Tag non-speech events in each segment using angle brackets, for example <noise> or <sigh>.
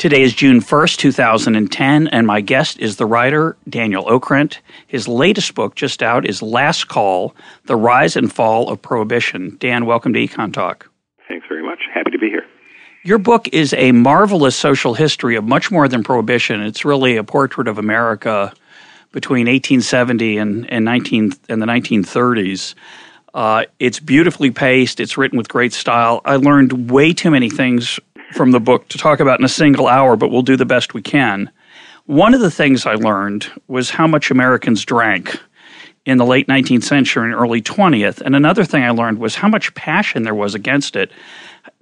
Today is June 1st, 2010, and my guest is the writer Daniel Okrent. His latest book, just out, is Last Call The Rise and Fall of Prohibition. Dan, welcome to Econ Talk. Thanks very much. Happy to be here. Your book is a marvelous social history of much more than prohibition. It's really a portrait of America between 1870 and, and, 19, and the 1930s. Uh, it's beautifully paced, it's written with great style. I learned way too many things from the book to talk about in a single hour, but we'll do the best we can. One of the things I learned was how much Americans drank in the late 19th century and early 20th. And another thing I learned was how much passion there was against it.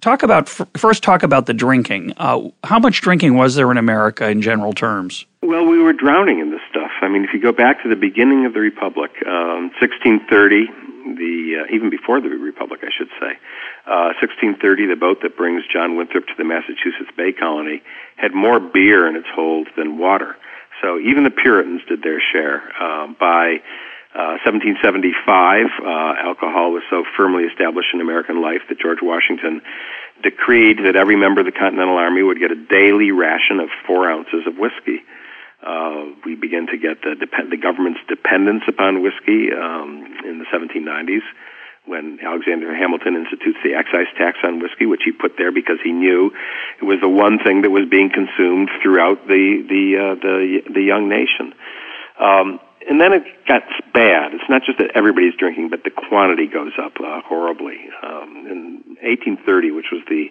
Talk about first. Talk about the drinking. Uh, how much drinking was there in America in general terms? Well, we were drowning in this stuff. I mean, if you go back to the beginning of the republic, um, 1630, the uh, even before the republic, I should say, 1630, uh, the boat that brings John Winthrop to the Massachusetts Bay Colony had more beer in its hold than water. So even the Puritans did their share. Uh, by uh, 1775, uh, alcohol was so firmly established in American life that George Washington decreed that every member of the Continental Army would get a daily ration of four ounces of whiskey. Uh, we begin to get the, dep- the government's dependence upon whiskey um, in the 1790s when Alexander Hamilton institutes the excise tax on whiskey, which he put there because he knew it was the one thing that was being consumed throughout the the uh, the the young nation. Um, and then it got bad. It's not just that everybody's drinking, but the quantity goes up uh, horribly. Um, in 1830, which was the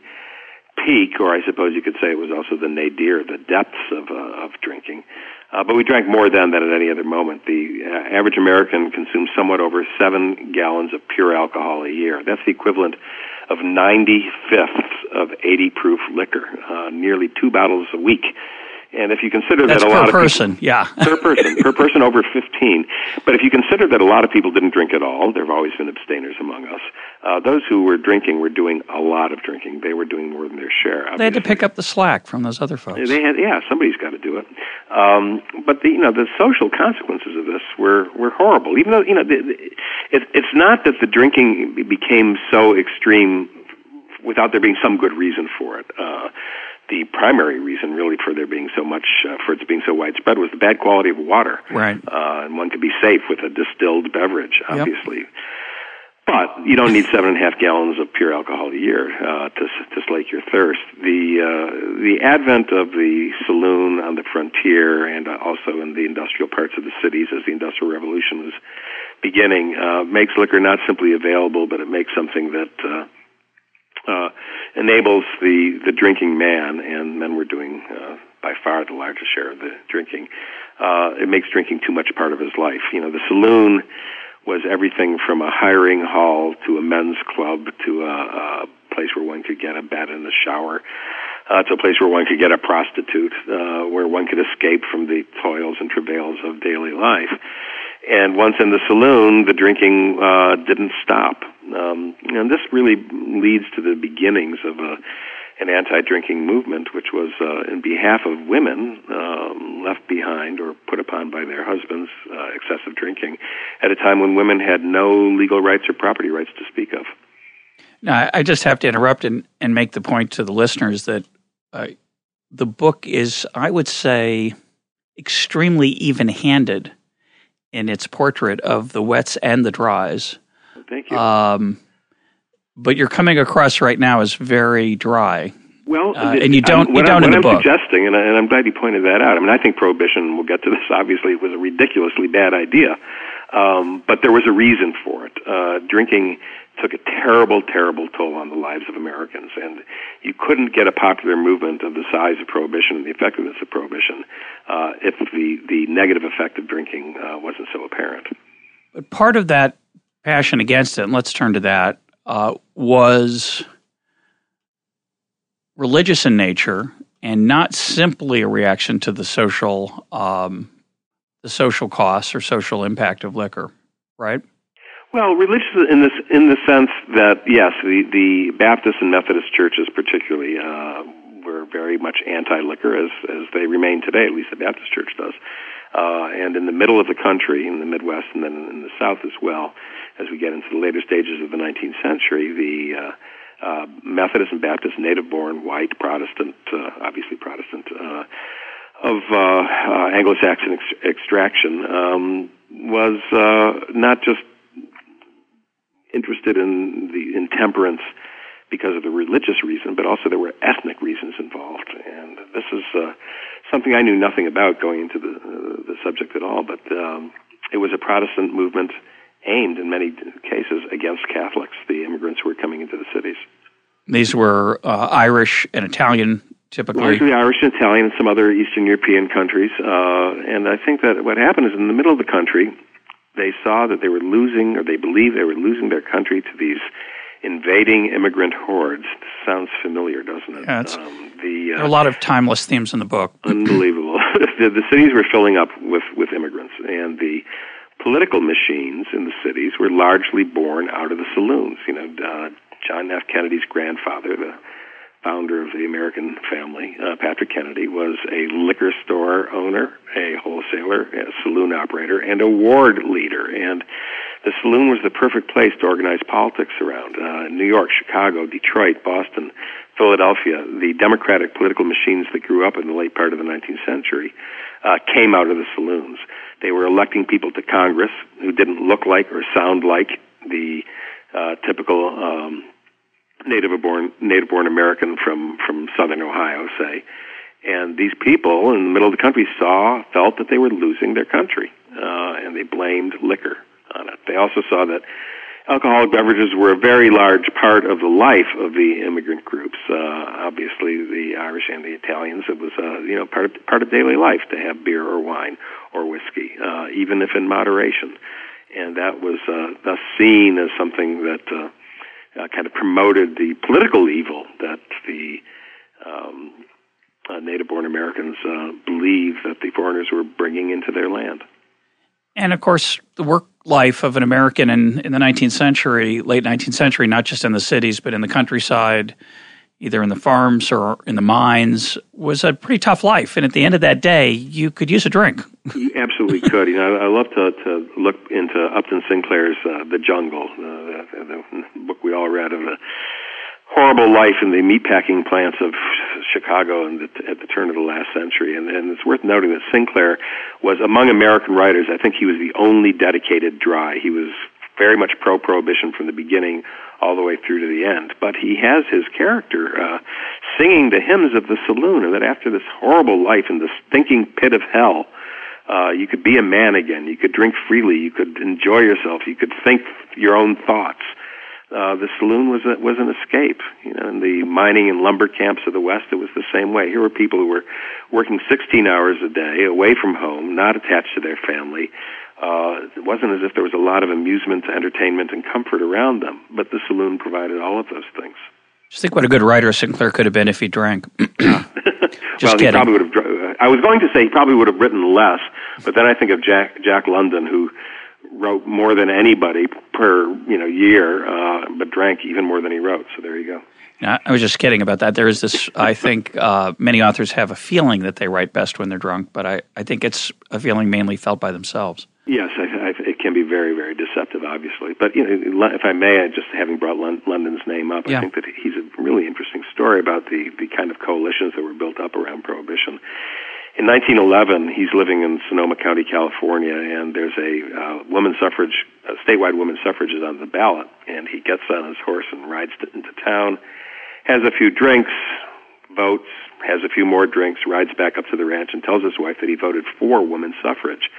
peak, or I suppose you could say it was also the nadir, the depths of uh, of drinking. Uh, but we drank more then than at any other moment. The uh, average American consumes somewhat over seven gallons of pure alcohol a year. That's the equivalent of 90 fifths of 80 proof liquor, uh, nearly two bottles a week. And if you consider That's that a lot of person, people, yeah, <laughs> per person, per person over 15. But if you consider that a lot of people didn't drink at all, there have always been abstainers among us. Uh, those who were drinking were doing a lot of drinking. They were doing more than their share. Obviously. They had to pick up the slack from those other folks. They had, yeah, somebody's got to do it. Um, but the, you know, the social consequences of this were were horrible. Even though you know, the, the, it, it's not that the drinking became so extreme without there being some good reason for it. Uh, the primary reason, really, for there being so much, uh, for it being so widespread, was the bad quality of water. Right. Uh, and one could be safe with a distilled beverage, obviously. Yep. But you don't need seven and a half gallons of pure alcohol a year uh, to to slake your thirst. The uh, the advent of the saloon on the frontier and uh, also in the industrial parts of the cities as the industrial revolution was beginning uh, makes liquor not simply available, but it makes something that uh, uh, enables the the drinking man, and men were doing uh, by far the largest share of the drinking. Uh, it makes drinking too much part of his life. You know, the saloon was everything from a hiring hall to a men's club to a, a place where one could get a bed and a shower. Uh, to a place where one could get a prostitute, uh, where one could escape from the toils and travails of daily life. And once in the saloon, the drinking uh, didn't stop. Um, and this really leads to the beginnings of a, an anti-drinking movement, which was uh, in behalf of women um, left behind or put upon by their husbands uh, excessive drinking, at a time when women had no legal rights or property rights to speak of. Now, I just have to interrupt and, and make the point to the listeners that uh, the book is, I would say, extremely even-handed in its portrait of the wets and the dries. Thank you. Um, but you're coming across right now as very dry. Well, uh, and you don't you don't I'm, in the I'm book. suggesting, and, I, and I'm glad you pointed that out. I mean, I think prohibition. We'll get to this. Obviously, it was a ridiculously bad idea, um, but there was a reason for it. Uh, drinking took a terrible, terrible toll on the lives of Americans, and you couldn't get a popular movement of the size of prohibition and the effectiveness of prohibition uh, if the the negative effect of drinking uh, wasn't so apparent. But part of that passion against it, and let's turn to that, uh, was religious in nature. and not simply a reaction to the social um, the social costs or social impact of liquor, right? Well, religious in this in the sense that yes, the the Baptist and Methodist churches particularly uh, were very much anti-liquor as as they remain today. At least the Baptist Church does. Uh, and in the middle of the country, in the Midwest, and then in the South as well, as we get into the later stages of the 19th century, the uh, uh, Methodist and Baptist, native-born, white Protestant, uh, obviously Protestant, uh, of uh, uh, Anglo-Saxon ex- extraction, um, was uh, not just interested in the intemperance because of the religious reason, but also there were ethnic reasons involved. And this is uh, something I knew nothing about going into the, uh, the subject at all, but um, it was a Protestant movement aimed in many cases against Catholics, the immigrants who were coming into the cities. These were uh, Irish and Italian, typically. Largely Irish and Italian and some other Eastern European countries. Uh, and I think that what happened is in the middle of the country, they saw that they were losing, or they believed they were losing their country to these invading immigrant hordes. This sounds familiar, doesn't it? Yeah, um, the, uh, there are a lot of timeless themes in the book. unbelievable. <laughs> the, the cities were filling up with, with immigrants, and the political machines in the cities were largely born out of the saloons. You know, uh, John F. Kennedy's grandfather, the founder of the American family, uh, Patrick Kennedy, was a liquor store owner, a wholesaler, a saloon operator, and a ward leader. And the saloon was the perfect place to organize politics around. Uh, New York, Chicago, Detroit, Boston, Philadelphia, the democratic political machines that grew up in the late part of the 19th century uh, came out of the saloons. They were electing people to Congress who didn't look like or sound like the uh, typical um, native-born native-born American from from Southern Ohio, say. And these people in the middle of the country saw, felt that they were losing their country, uh, and they blamed liquor on it. They also saw that alcoholic beverages were a very large part of the life of the immigrant groups. Uh, obviously, the Irish and the Italians, it was uh, you know part of, part of daily life to have beer or wine or whiskey, uh, even if in moderation. And that was uh, thus seen as something that uh, uh, kind of promoted the political evil that the um, uh, native-born Americans uh, believe that the foreigners were bringing into their land. And of course, the work life of an American in, in the 19th century, late 19th century, not just in the cities, but in the countryside, either in the farms or in the mines, was a pretty tough life. And at the end of that day, you could use a drink. You absolutely could. You know, I, I love to, to look into Upton Sinclair's uh, The Jungle, uh, the, the book we all read of the horrible life in the meatpacking plants of Chicago the, at the turn of the last century. And, and it's worth noting that Sinclair was among American writers. I think he was the only dedicated dry. He was very much pro prohibition from the beginning all the way through to the end. But he has his character uh, singing the hymns of the saloon, and that after this horrible life in the stinking pit of hell, uh, you could be a man again. You could drink freely. You could enjoy yourself. You could think your own thoughts. Uh, the saloon was a, was an escape. You know, in the mining and lumber camps of the West, it was the same way. Here were people who were working 16 hours a day, away from home, not attached to their family. Uh, it wasn't as if there was a lot of amusement, entertainment, and comfort around them, but the saloon provided all of those things. Just think what a good writer Sinclair could have been if he drank. <clears throat> Just well, kidding. he probably would have. I was going to say he probably would have written less, but then I think of Jack Jack London, who wrote more than anybody per you know year, uh, but drank even more than he wrote. So there you go. I was just kidding about that. There is this. I think uh, many authors have a feeling that they write best when they're drunk, but I, I think it's a feeling mainly felt by themselves. Yes, I, I, it can be very, very deceptive, obviously. But you know, if I may, I just having brought London's name up, yeah. I think that he's a really interesting story about the the kind of coalitions that were built up around prohibition. In 1911, he's living in Sonoma County, California, and there's a uh, woman suffrage, a statewide woman suffrage is on the ballot, and he gets on his horse and rides into town, has a few drinks, votes, has a few more drinks, rides back up to the ranch, and tells his wife that he voted for woman suffrage.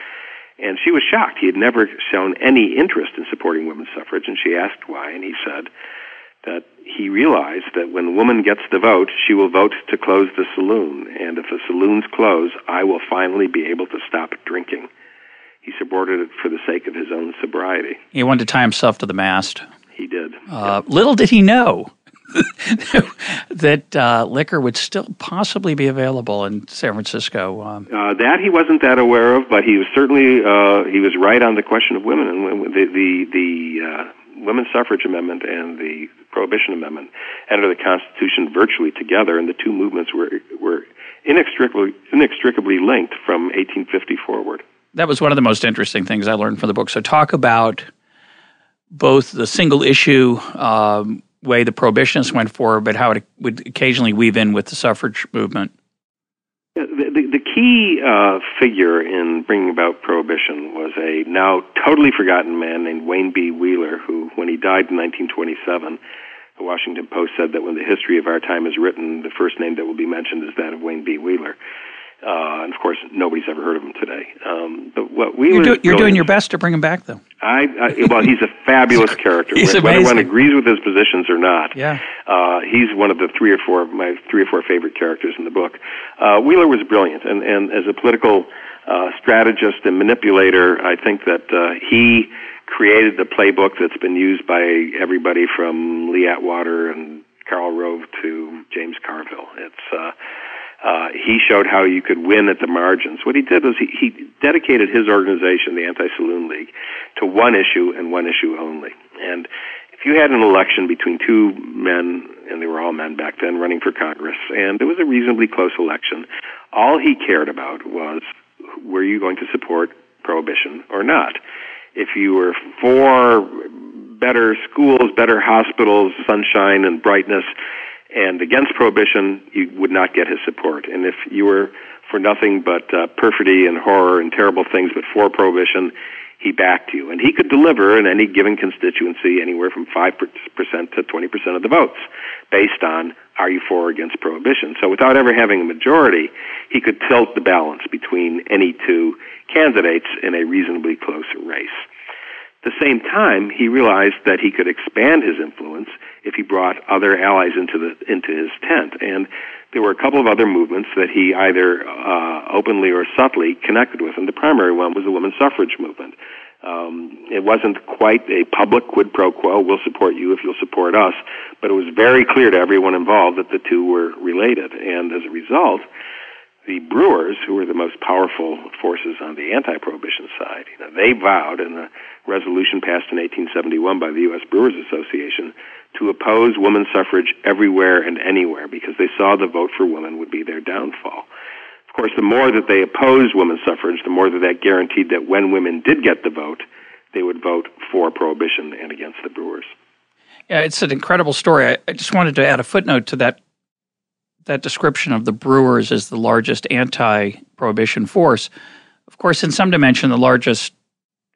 And she was shocked. He had never shown any interest in supporting women's suffrage, and she asked why, and he said that he realized that when a woman gets the vote, she will vote to close the saloon, and if the saloons close, I will finally be able to stop drinking. He supported it for the sake of his own sobriety. He wanted to tie himself to the mast. He did. Uh, Little did he know <laughs> that uh, liquor would still possibly be available in San Francisco. Um, uh, that he wasn't that aware of, but he was certainly uh, he was right on the question of women and the the, the uh, Women's Suffrage Amendment and the Prohibition Amendment entered the Constitution virtually together, and the two movements were were inextricably inextricably linked from 1850 forward. That was one of the most interesting things I learned from the book. So talk about both the single issue um, way the prohibitionists went forward, but how it would occasionally weave in with the suffrage movement. The, the, key uh, figure in bringing about prohibition was a now totally forgotten man named Wayne B. Wheeler, who, when he died in 1927, the Washington Post said that when the history of our time is written, the first name that will be mentioned is that of Wayne B. Wheeler. Uh, and of course, nobody's ever heard of him today. Um, but what we you're, do, you're doing your best to bring him back, though. I, I well, he's a fabulous <laughs> character. he's whether amazing. one agrees with his positions or not. Yeah. Uh, he's one of the three or four of my three or four favorite characters in the book. Uh, Wheeler was brilliant, and and as a political uh, strategist and manipulator, I think that uh, he created the playbook that's been used by everybody from Lee Atwater and Karl Rove to James Carville. It's uh, he showed how you could win at the margins. What he did was he, he dedicated his organization, the Anti-Saloon League, to one issue and one issue only. And if you had an election between two men, and they were all men back then, running for Congress, and it was a reasonably close election, all he cared about was were you going to support prohibition or not? If you were for better schools, better hospitals, sunshine and brightness, and against prohibition, you would not get his support. And if you were for nothing but uh, perfidy and horror and terrible things, but for prohibition, he backed you. And he could deliver in any given constituency anywhere from 5% to 20% of the votes based on are you for or against prohibition. So without ever having a majority, he could tilt the balance between any two candidates in a reasonably close race. The same time, he realized that he could expand his influence if he brought other allies into the into his tent. And there were a couple of other movements that he either uh, openly or subtly connected with, and the primary one was the women's suffrage movement. Um, it wasn't quite a public quid pro quo, we'll support you if you'll support us, but it was very clear to everyone involved that the two were related. And as a result, the brewers, who were the most powerful forces on the anti-prohibition side, you know, they vowed in a resolution passed in 1871 by the U.S. Brewers Association to oppose women's suffrage everywhere and anywhere because they saw the vote for women would be their downfall. Of course, the more that they opposed women's suffrage, the more that that guaranteed that when women did get the vote, they would vote for prohibition and against the brewers. Yeah, it's an incredible story. I just wanted to add a footnote to that that description of the Brewers as the largest anti-prohibition force. Of course, in some dimension, the largest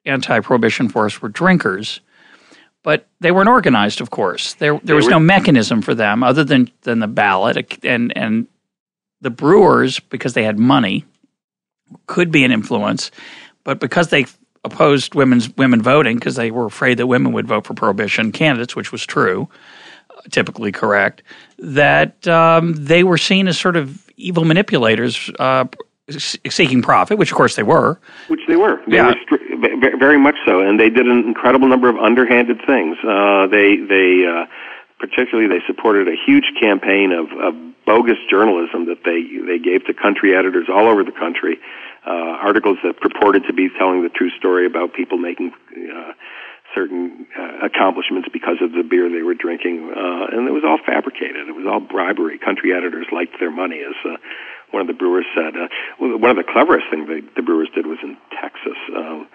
anti-prohibition force were drinkers, but they weren't organized. Of course, there there was no mechanism for them other than than the ballot, and and the Brewers because they had money could be an influence, but because they opposed women's women voting because they were afraid that women would vote for prohibition candidates, which was true typically correct, that um, they were seen as sort of evil manipulators uh, seeking profit, which of course they were. Which they were. They yeah. were very much so, and they did an incredible number of underhanded things. Uh, they they uh, particularly they supported a huge campaign of, of bogus journalism that they they gave to country editors all over the country. Uh, articles that purported to be telling the true story about people making uh, certain uh, accomplishments because of the beer they were drinking, uh, and it was all fabricated. It was all bribery. Country editors liked their money, as uh, one of the brewers said. Uh, one of the cleverest things they, the brewers did was in Texas. Um,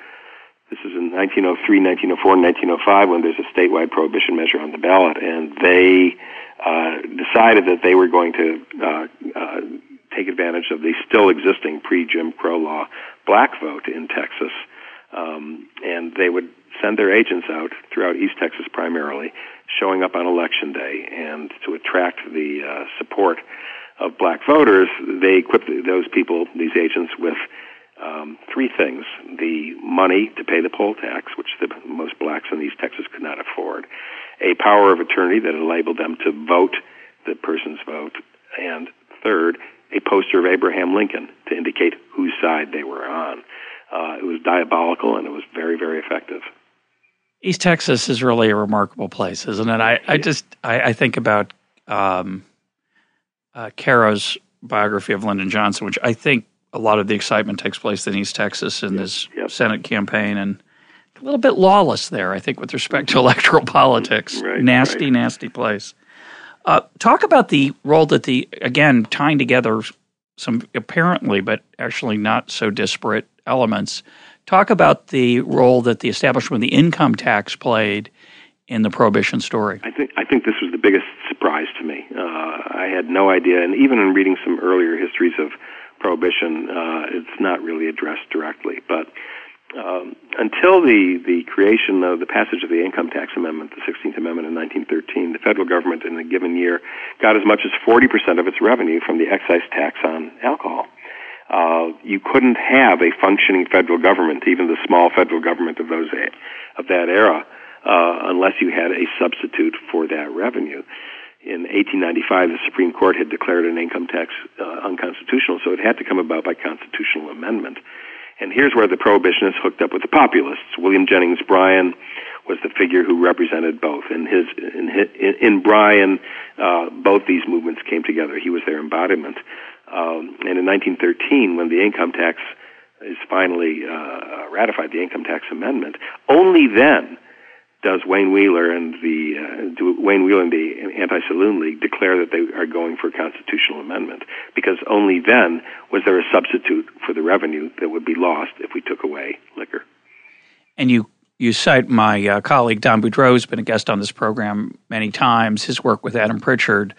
this is in 1903, 1904, and 1905 when there's a statewide prohibition measure on the ballot, and they uh, decided that they were going to uh, uh, take advantage of the still existing pre-Jim Crow law black vote in Texas, um, and they would send their agents out throughout East Texas primarily, showing up on election day, and to attract the uh, support of black voters, they equipped those people, these agents, with um, three things: the money to pay the poll tax, which the most blacks in East Texas could not afford, a power of attorney that enabled them to vote the person's vote, and third, a poster of Abraham Lincoln to indicate whose side they were on. Uh, it was diabolical and it was very, very effective. East Texas is really a remarkable place, isn't it? I, I just I, I think about um, uh, Caro's biography of Lyndon Johnson, which I think a lot of the excitement takes place in East Texas in yep, this yep. Senate campaign, and a little bit lawless there, I think, with respect to <laughs> electoral politics. Right, nasty, right. nasty place. Uh, talk about the role that the again tying together some apparently, but actually not so disparate elements. Talk about the role that the establishment of the income tax played in the prohibition story. I think I think this was the biggest surprise to me. Uh, I had no idea, and even in reading some earlier histories of prohibition, uh, it's not really addressed directly. But um, until the, the creation of the passage of the Income Tax Amendment, the 16th Amendment in 1913, the federal government in a given year got as much as 40% of its revenue from the excise tax on alcohol. Uh, you couldn't have a functioning federal government, even the small federal government of those of that era, uh, unless you had a substitute for that revenue. In 1895, the Supreme Court had declared an income tax uh, unconstitutional, so it had to come about by constitutional amendment. And here's where the prohibitionists hooked up with the populists. William Jennings Bryan was the figure who represented both. In his in in, in Bryan, uh, both these movements came together. He was their embodiment. Um, and in 1913, when the income tax is finally uh, ratified, the income tax amendment, only then does Wayne Wheeler and the uh, Wayne Wheeler and the Anti-Saloon League declare that they are going for a constitutional amendment because only then was there a substitute for the revenue that would be lost if we took away liquor. And you you cite my uh, colleague Don Boudreaux, who's been a guest on this program many times. His work with Adam Pritchard,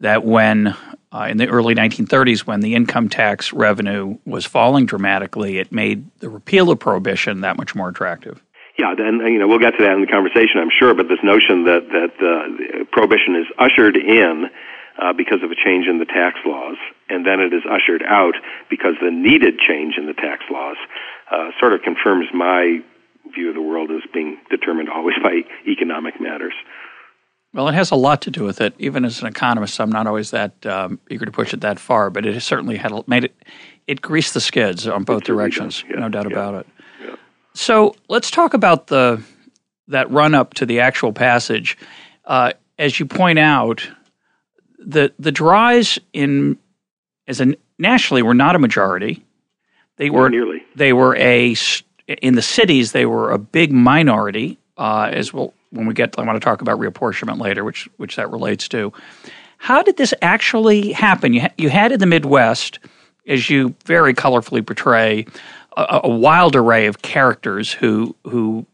that when uh, in the early 1930s, when the income tax revenue was falling dramatically, it made the repeal of prohibition that much more attractive. Yeah, and you know we'll get to that in the conversation, I'm sure. But this notion that that uh, prohibition is ushered in uh, because of a change in the tax laws, and then it is ushered out because the needed change in the tax laws, uh, sort of confirms my view of the world as being determined always <laughs> by economic matters. Well, it has a lot to do with it. Even as an economist, I'm not always that um, eager to push it that far, but it certainly had made it. It greased the skids on both directions, yeah, no doubt yeah. about it. So let's talk about the that run up to the actual passage. Uh, as you point out, the the dries in as a nationally were not a majority. They were nearly. They were a in the cities. They were a big minority. Uh, as well, when we get, I want to talk about reapportionment later, which which that relates to. How did this actually happen? You ha- you had in the Midwest, as you very colorfully portray, a, a wild array of characters who who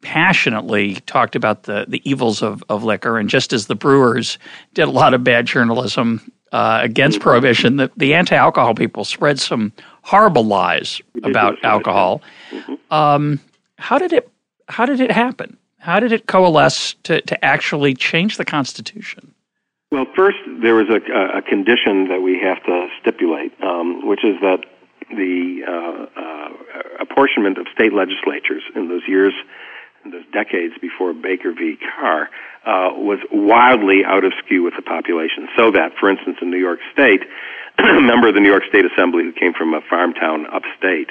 passionately talked about the, the evils of, of liquor. And just as the brewers did a lot of bad journalism uh, against prohibition, the, the anti alcohol people spread some horrible lies about alcohol. Mm-hmm. Um, how did it how did it happen? How did it coalesce to, to actually change the Constitution? Well, first, there was a, a condition that we have to stipulate, um, which is that the uh, uh, apportionment of state legislatures in those years, in those decades before Baker v. Carr, uh, was wildly out of skew with the population. So that, for instance, in New York State, <clears throat> a member of the New York State Assembly who came from a farm town upstate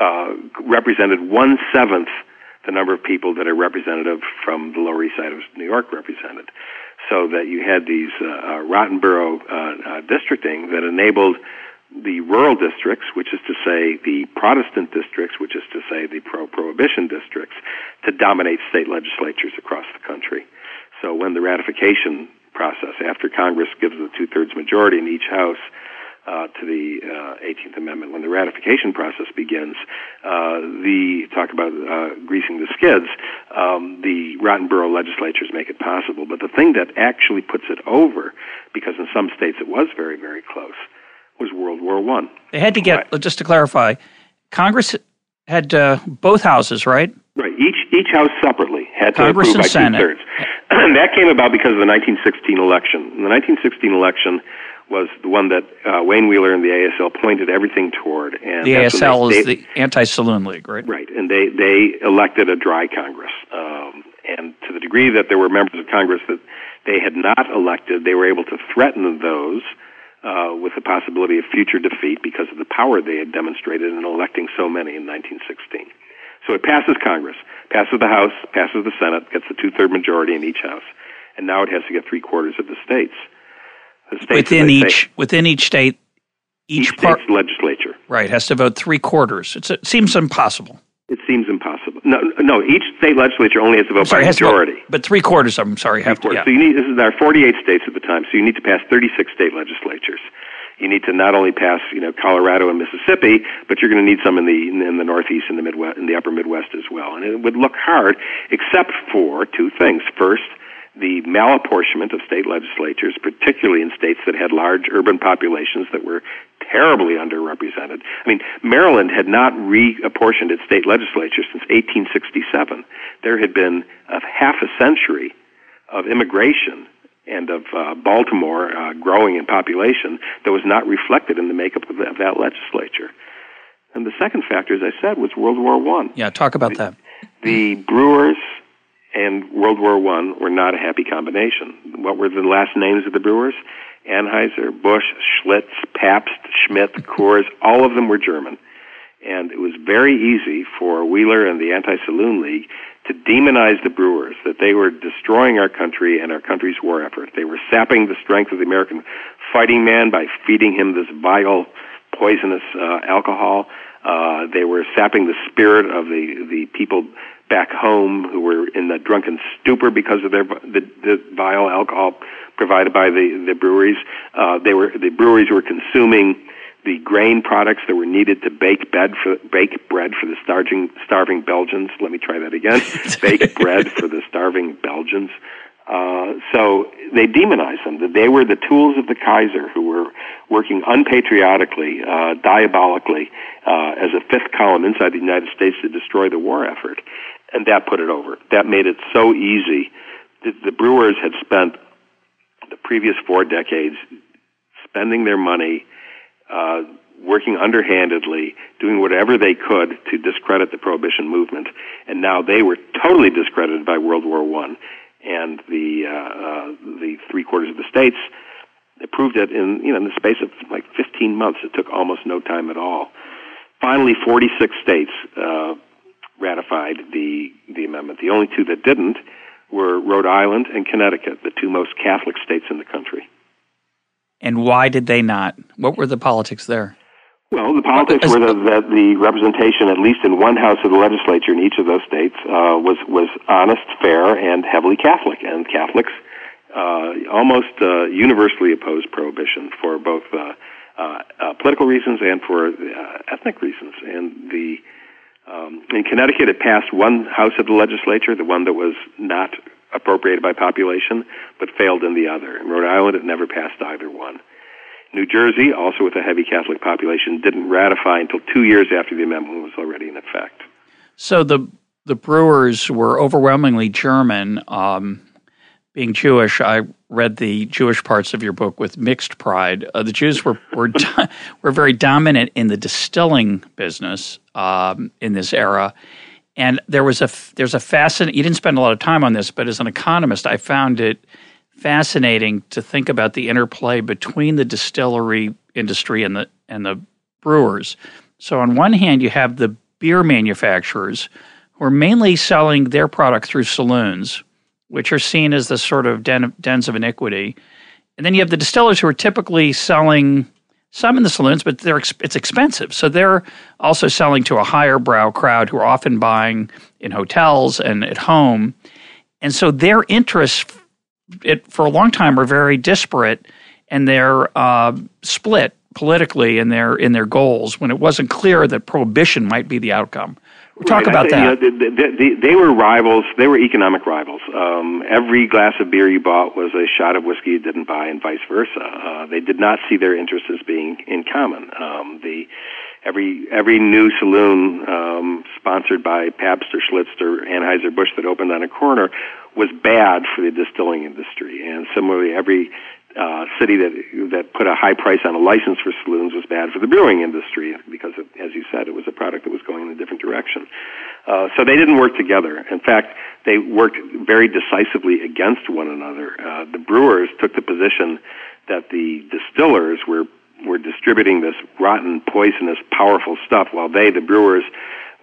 uh, represented one seventh the number of people that a representative from the Lower East Side of New York represented. So that you had these uh, uh, rotten borough uh, uh, districting that enabled the rural districts, which is to say the Protestant districts, which is to say the pro prohibition districts, to dominate state legislatures across the country. So when the ratification process, after Congress gives a two thirds majority in each house, uh, to the uh, 18th Amendment. When the ratification process begins, uh, the talk about uh, greasing the skids, um, the rotten borough legislatures make it possible. But the thing that actually puts it over, because in some states it was very, very close, was World War One. They had to get right. just to clarify, Congress had uh, both houses, right? Right. Each each house separately had Congress to approve by two thirds. <clears throat> that came about because of the 1916 election. In the 1916 election was the one that uh, Wayne Wheeler and the ASL pointed everything toward. And the ASL is the Anti-Saloon League, right? Right, and they they elected a dry Congress. Um, and to the degree that there were members of Congress that they had not elected, they were able to threaten those uh, with the possibility of future defeat because of the power they had demonstrated in electing so many in 1916. So it passes Congress, passes the House, passes the Senate, gets the two-third majority in each House, and now it has to get three quarters of the states. States within each within each state, each, each part, legislature right has to vote three quarters. It's, it seems impossible. It seems impossible. No, no. Each state legislature only has to vote sorry, by majority. Vote, but three quarters. I'm sorry, have to. Yeah. So you need. This is our 48 states at the time. So you need to pass 36 state legislatures. You need to not only pass, you know, Colorado and Mississippi, but you're going to need some in the in the Northeast and the Midwest, in the Upper Midwest as well. And it would look hard, except for two things. First, the malapportionment of state legislatures, particularly in states that had large urban populations that were terribly underrepresented. I mean, Maryland had not reapportioned its state legislature since 1867. There had been a half a century of immigration and of uh, Baltimore uh, growing in population that was not reflected in the makeup of, the, of that legislature. And the second factor, as I said, was World War One. Yeah, talk about the, that. The Brewers and World War One were not a happy combination. What were the last names of the Brewers? Anheuser, Busch, Schlitz, Pabst, Schmidt, Coors. All of them were German, and it was very easy for Wheeler and the Anti-Saloon League to demonize the Brewers, that they were destroying our country and our country's war effort. They were sapping the strength of the American fighting man by feeding him this vile, poisonous uh, alcohol. Uh, they were sapping the spirit of the the people back home who were in the drunken stupor because of their the, the vile alcohol provided by the the breweries. Uh, they were the breweries were consuming the grain products that were needed to bake bread for bake bread for the starving starving Belgians. Let me try that again. <laughs> bake bread for the starving Belgians. Uh, so they demonized them. That they were the tools of the Kaiser who were working unpatriotically, uh, diabolically, uh, as a fifth column inside the United States to destroy the war effort and that put it over. That made it so easy. The, the Brewers had spent the previous four decades spending their money, uh, working underhandedly, doing whatever they could to discredit the prohibition movement, and now they were totally discredited by World War One, and the uh, uh, the three quarters of the states. They proved it in you know in the space of like 15 months. It took almost no time at all. Finally, 46 states uh, ratified the, the amendment. The only two that didn't were Rhode Island and Connecticut, the two most Catholic states in the country. And why did they not? What were the politics there? Well, the politics were that the representation, at least in one house of the legislature in each of those states, uh, was was honest, fair, and heavily Catholic. And Catholics uh, almost uh, universally opposed prohibition for both uh, uh, uh, political reasons and for uh, ethnic reasons. And the um, in Connecticut, it passed one house of the legislature, the one that was not appropriated by population, but failed in the other. In Rhode Island, it never passed either one. New Jersey, also with a heavy Catholic population, didn't ratify until two years after the amendment was already in effect. So the the brewers were overwhelmingly German. Um, being Jewish, I read the Jewish parts of your book with mixed pride. Uh, the Jews were were <laughs> were very dominant in the distilling business um, in this era, and there was a there's a fascinating. You didn't spend a lot of time on this, but as an economist, I found it fascinating to think about the interplay between the distillery industry and the and the brewers. So on one hand, you have the beer manufacturers who are mainly selling their product through saloons which are seen as the sort of den, dens of iniquity. And then you have the distillers who are typically selling some in the saloons, but they're it's expensive. So they're also selling to a higher brow crowd who are often buying in hotels and at home. And so their interests it, for a long time were very disparate and they're uh, split politically in their in their goals when it wasn't clear that prohibition might be the outcome. Talk right. about that. You know, they, they, they, were rivals. They were economic rivals. Um, every glass of beer you bought was a shot of whiskey you didn't buy, and vice versa. Uh, they did not see their interests as being in common. Um, the every every new saloon um, sponsored by Pabst or Schlitz or Anheuser Busch that opened on a corner was bad for the distilling industry, and similarly, every uh, city that that put a high price on a license for saloons was bad for the brewing industry because, it, as you said, it was a product that was going in a different direction. Uh, so they didn't work together. In fact, they worked very decisively against one another. Uh, the brewers took the position that the distillers were were distributing this rotten, poisonous, powerful stuff, while they, the brewers,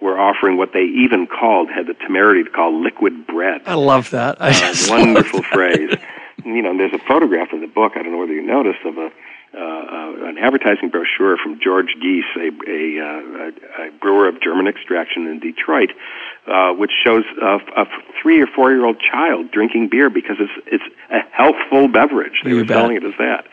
were offering what they even called had the temerity to call liquid bread. I love that. I uh, <laughs> wonderful phrase. You know, there's a photograph in the book. I don't know whether you noticed of a uh, uh, an advertising brochure from George Geese, a, a, uh, a brewer of German extraction in Detroit, uh, which shows a, a three or four year old child drinking beer because it's it's a healthful beverage. They you were bet. selling it as that.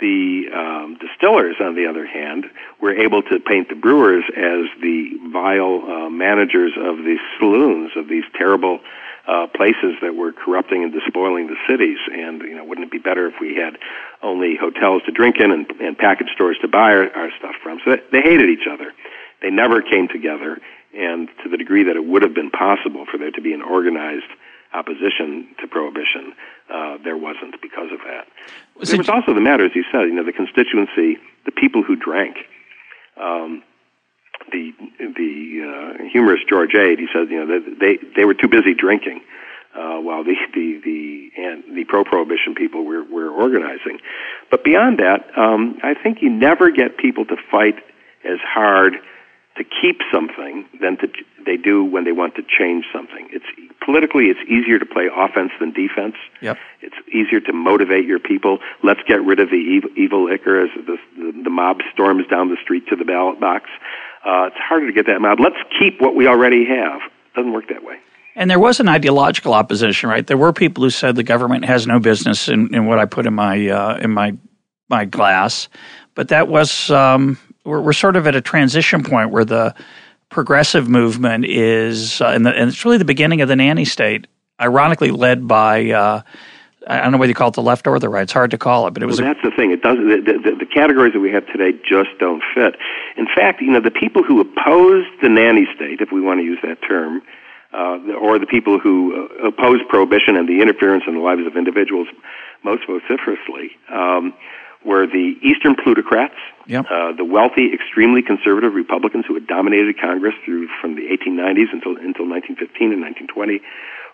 The um, distillers, on the other hand, were able to paint the brewers as the vile uh, managers of the saloons of these terrible uh, places that were corrupting and despoiling the cities. And you know, wouldn't it be better if we had only hotels to drink in and, and package stores to buy our, our stuff from? So they, hated each other. They never came together, and to the degree that it would have been possible for there to be an organized opposition to prohibition, uh, there wasn't because of that. Was there it- was also the matter, as you said, you know, the constituency, the people who drank. Um, the the uh, humorist George Ade, he says, you know, they they were too busy drinking, uh, while the the the and the pro prohibition people were were organizing. But beyond that, um, I think you never get people to fight as hard to keep something than to they do when they want to change something. It's politically it's easier to play offense than defense. Yep. It's easier to motivate your people. Let's get rid of the evil, evil liquor as the, the, the mob storms down the street to the ballot box. Uh, it's harder to get that mob. Let's keep what we already have. Doesn't work that way. And there was an ideological opposition, right? There were people who said the government has no business in, in what I put in my uh, in my my glass, but that was um, we're, we're sort of at a transition point where the progressive movement is, uh, and, the, and it's really the beginning of the nanny state. Ironically, led by uh, I don't know whether you call it the left or the right. It's hard to call it, but it was well, a, that's the thing. It doesn't. The, the, the categories that we have today just don't fit. In fact, you know, the people who opposed the nanny state, if we want to use that term, uh, or the people who uh, oppose prohibition and the interference in the lives of individuals most vociferously, um, were the Eastern plutocrats, Yep. uh, the wealthy, extremely conservative Republicans who had dominated Congress through from the 1890s until until 1915 and 1920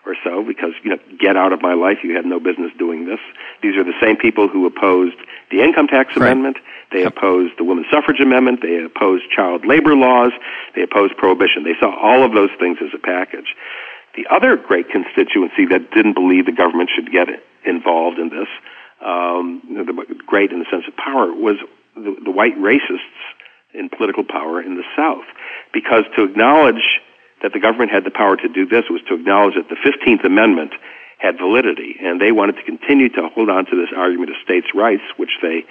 or so. Because you know, get out of my life, you had no business doing this. These are the same people who opposed the income tax amendment. They opposed the women's suffrage amendment. They opposed child labor laws. They opposed prohibition. They saw all of those things as a package. The other great constituency that didn't believe the government should get involved in this, um, the, great in the sense of power, was the, the white racists in political power in the South. Because to acknowledge that the government had the power to do this was to acknowledge that the 15th Amendment had validity, and they wanted to continue to hold on to this argument of states' rights, which they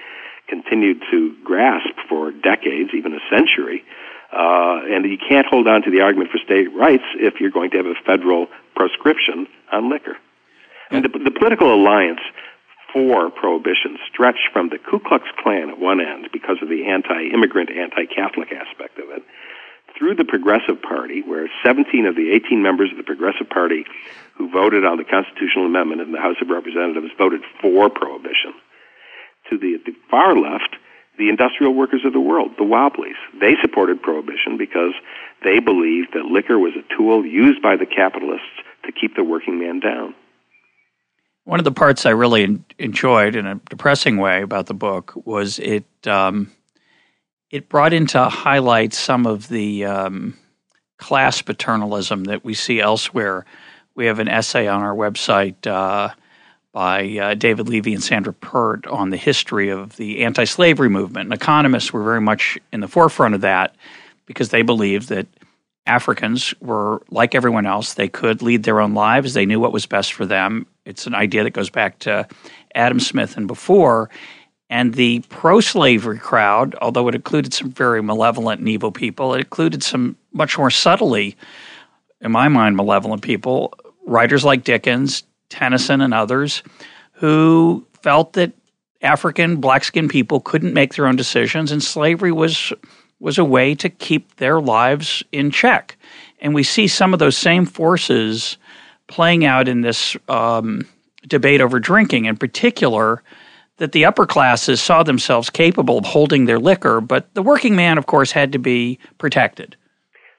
continued to grasp for decades, even a century. Uh, and you can't hold on to the argument for state rights if you're going to have a federal proscription on liquor. And the, the political alliance for prohibition stretched from the Ku Klux Klan at one end because of the anti-immigrant, anti-Catholic aspect of it, through the Progressive Party, where 17 of the 18 members of the Progressive Party who voted on the constitutional amendment in the House of Representatives voted for prohibition, to the, the far left, the industrial workers of the world, the Wobblies. They supported prohibition because they believed that liquor was a tool used by the capitalists to keep the working man down. One of the parts I really enjoyed in a depressing way about the book was it um, it brought into highlight some of the um, class paternalism that we see elsewhere. We have an essay on our website uh, by uh, David Levy and Sandra Peart on the history of the anti-slavery movement. And economists were very much in the forefront of that because they believed that Africans were like everyone else. They could lead their own lives. They knew what was best for them. It's an idea that goes back to Adam Smith and before. And the pro slavery crowd, although it included some very malevolent and evil people, it included some much more subtly, in my mind, malevolent people, writers like Dickens, Tennyson, and others, who felt that African, black skinned people couldn't make their own decisions, and slavery was was a way to keep their lives in check. And we see some of those same forces playing out in this um, debate over drinking, in particular, that the upper classes saw themselves capable of holding their liquor, but the working man, of course, had to be protected.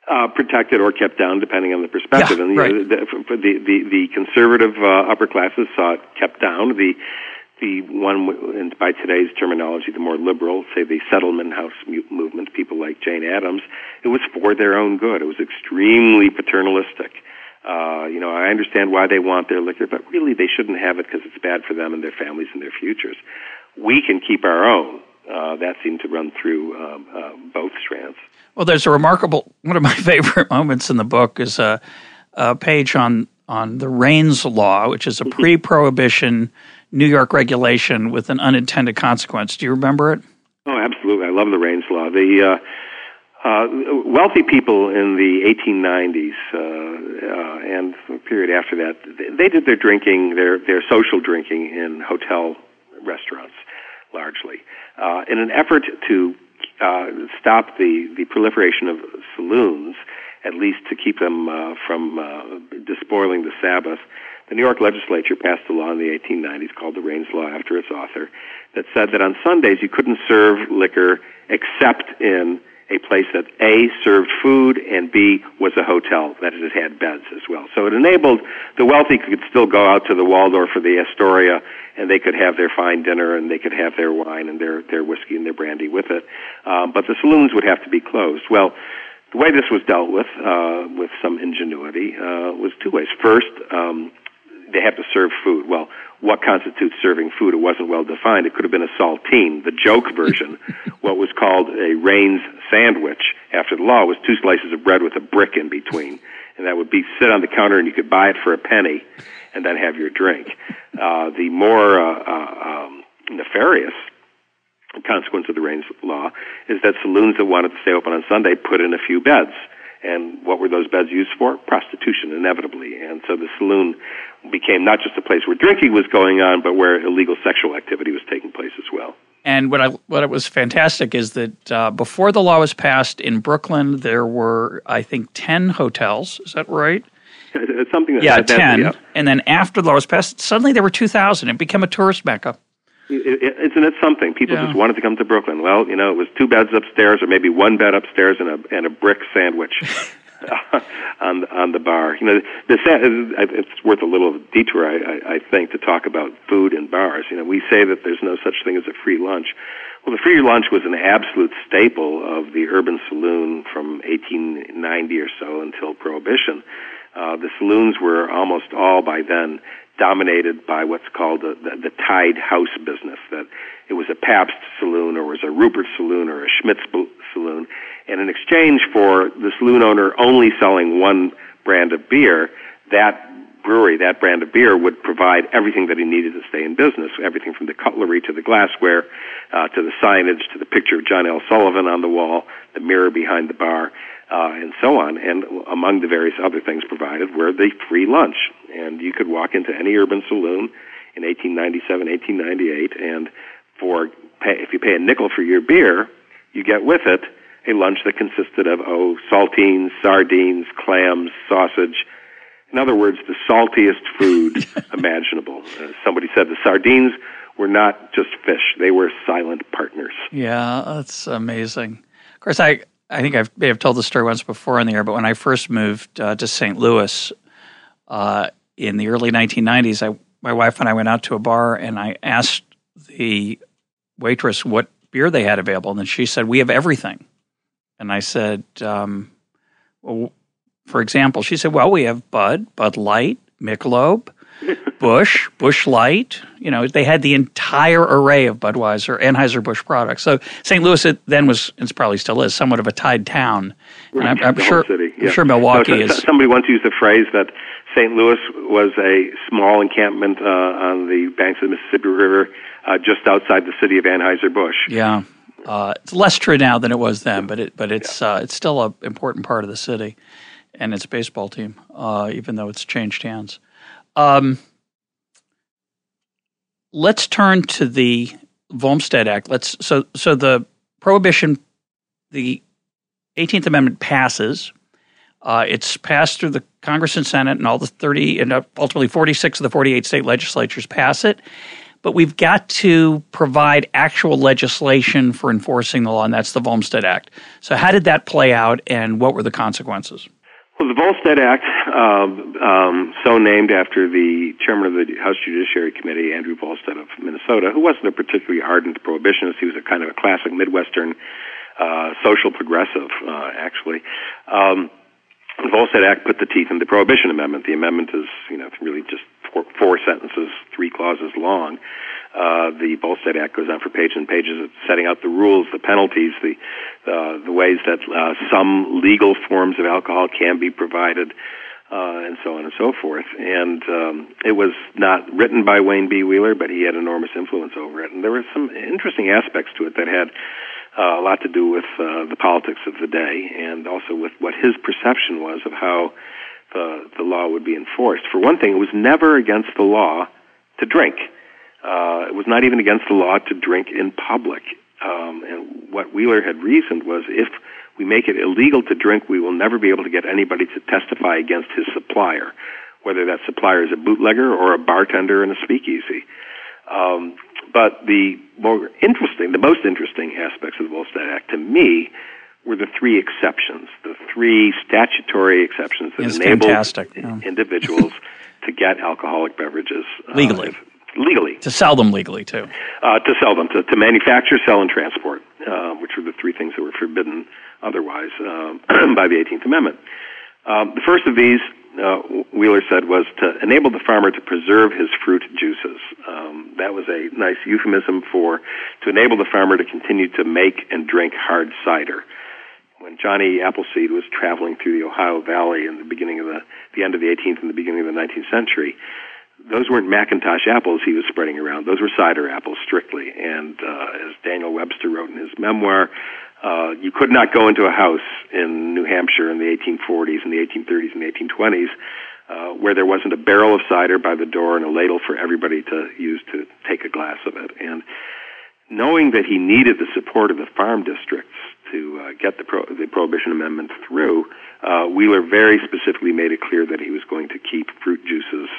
Uh, protected or kept down, depending on the perspective. Yeah, and the, the, the, the, the conservative uh, upper classes saw it kept down. The the one, by today's terminology, the more liberal, say the settlement house movement, people like Jane Addams, it was for their own good. It was extremely paternalistic. Uh, you know, I understand why they want their liquor, but really they shouldn't have it because it's bad for them and their families and their futures. We can keep our own. Uh, that seemed to run through um, uh, both strands. Well, there's a remarkable one of my <laughs> favorite moments in the book is a, a page on on the Raines Law, which is a mm-hmm. pre-prohibition New York regulation with an unintended consequence. Do you remember it? Oh, absolutely. I love the Raines Law. The uh, uh, wealthy people in the 1890s uh, uh, and the period after that, they did their drinking, their their social drinking in hotel restaurants, largely, uh, in an effort to uh, stop the the proliferation of saloons at least to keep them uh, from uh, despoiling the Sabbath. The New York legislature passed a law in the 1890s called the Raines Law after its author that said that on Sundays you couldn't serve liquor except in a place that A served food and B was a hotel that it had beds as well. So it enabled the wealthy could still go out to the Waldorf or the Astoria and they could have their fine dinner and they could have their wine and their their whiskey and their brandy with it. Um, but the saloons would have to be closed. Well, the way this was dealt with, uh, with some ingenuity, uh, was two ways. First, um, they have to serve food. Well, what constitutes serving food? It wasn't well defined. It could have been a saltine. The joke <laughs> version, what was called a Raines sandwich after the law, was two slices of bread with a brick in between, and that would be sit on the counter, and you could buy it for a penny, and then have your drink. Uh, the more uh, uh, um, nefarious consequence of the Raines law is that saloons that wanted to stay open on Sunday put in a few beds. And what were those beds used for? Prostitution, inevitably. And so the saloon became not just a place where drinking was going on, but where illegal sexual activity was taking place as well. And what I what was fantastic is that uh, before the law was passed in Brooklyn, there were I think ten hotels. Is that right? Something. That, yeah, that, ten. yeah. And then after the law was passed, suddenly there were two thousand. It became a tourist mecca. Isn't it something? People yeah. just wanted to come to Brooklyn. Well, you know, it was two beds upstairs, or maybe one bed upstairs and a and a brick sandwich <laughs> on on the bar. You know, the, it's worth a little detour, I, I think, to talk about food and bars. You know, we say that there's no such thing as a free lunch. Well, the free lunch was an absolute staple of the urban saloon from 1890 or so until Prohibition. Uh, the saloons were almost all by then dominated by what's called the, the, the tied house business. That it was a Pabst saloon, or it was a Ruppert saloon, or a Schlitz saloon, and in exchange for the saloon owner only selling one brand of beer, that brewery, that brand of beer, would provide everything that he needed to stay in business. Everything from the cutlery to the glassware, uh, to the signage, to the picture of John L. Sullivan on the wall, the mirror behind the bar uh, and so on. And among the various other things provided were the free lunch. And you could walk into any urban saloon in 1897, 1898, and for pay, if you pay a nickel for your beer, you get with it a lunch that consisted of oh saltines, sardines, clams, sausage. In other words, the saltiest food <laughs> imaginable. Uh, somebody said the sardines were not just fish; they were silent partners. Yeah, that's amazing. Of course, I I think I've, I've told the story once before on the air, but when I first moved uh, to St. Louis uh, in the early 1990s, I, my wife and I went out to a bar and I asked the waitress what beer they had available, and then she said, "We have everything." And I said, um, well, "For example," she said, "Well, we have Bud, Bud Light, Michelob." Busch, Bush Light. You know, they had the entire array of Budweiser, Anheuser Busch products. So St. Louis it then was, and probably still is, somewhat of a tied town. And I'm, I'm sure, city, yeah. I'm sure Milwaukee no, is. Somebody once used the phrase that St. Louis was a small encampment uh, on the banks of the Mississippi River, uh, just outside the city of Anheuser Busch. Yeah. Uh, it's less true now than it was then, but it but it's yeah. uh, it's still an important part of the city, and it's baseball team, uh, even though it's changed hands. Um, let's turn to the Volstead Act. Let's so so the prohibition, the 18th Amendment passes. Uh, it's passed through the Congress and Senate, and all the 30 and ultimately 46 of the 48 state legislatures pass it. But we've got to provide actual legislation for enforcing the law, and that's the Volstead Act. So, how did that play out, and what were the consequences? Well, the Volstead Act um, um, so named after the chairman of the House Judiciary Committee, Andrew Volstead of Minnesota, who wasn't a particularly ardent prohibitionist. He was a kind of a classic Midwestern uh, social progressive, uh, actually. Um, the Volstead Act put the teeth in the Prohibition Amendment. The amendment is, you know, really just four, four sentences, three clauses long. Uh, the Volstead Act goes on for pages and pages of setting out the rules, the penalties, the uh, the ways that uh, some legal forms of alcohol can be provided, uh, and so on and so forth. And um, it was not written by Wayne B. Wheeler, but he had enormous influence over it. And there were some interesting aspects to it that had uh, a lot to do with uh, the politics of the day, and also with what his perception was of how the the law would be enforced. For one thing, it was never against the law to drink. Uh, it was not even against the law to drink in public. Um, and what Wheeler had reasoned was if we make it illegal to drink, we will never be able to get anybody to testify against his supplier, whether that supplier is a bootlegger or a bartender in a speakeasy. Um, but the more interesting, the most interesting aspects of the Volstead Act to me were the three exceptions, the three statutory exceptions that it's enabled yeah. <laughs> individuals to get alcoholic beverages uh, legally. Uh, legally. To sell them legally, too. Uh, to sell them, to, to manufacture, sell, and transport, uh, which were the three things that were forbidden otherwise um, <clears throat> by the 18th Amendment. Um, the first of these, uh, Wheeler said, was to enable the farmer to preserve his fruit juices. Um, that was a nice euphemism for to enable the farmer to continue to make and drink hard cider. When Johnny Appleseed was traveling through the Ohio Valley in the beginning of the the end of the 18th and the beginning of the 19th century, those weren't McIntosh apples he was spreading around. Those were cider apples strictly. And uh, as Daniel Webster wrote in his memoir, uh, you could not go into a house in New Hampshire in the 1840s and the 1830s and the 1820s uh, where there wasn't a barrel of cider by the door and a ladle for everybody to use to take a glass of it. And knowing that he needed the support of the farm districts to uh, get the, pro- the Prohibition Amendment through, uh, Wheeler very specifically made it clear that he was going to keep fruit juices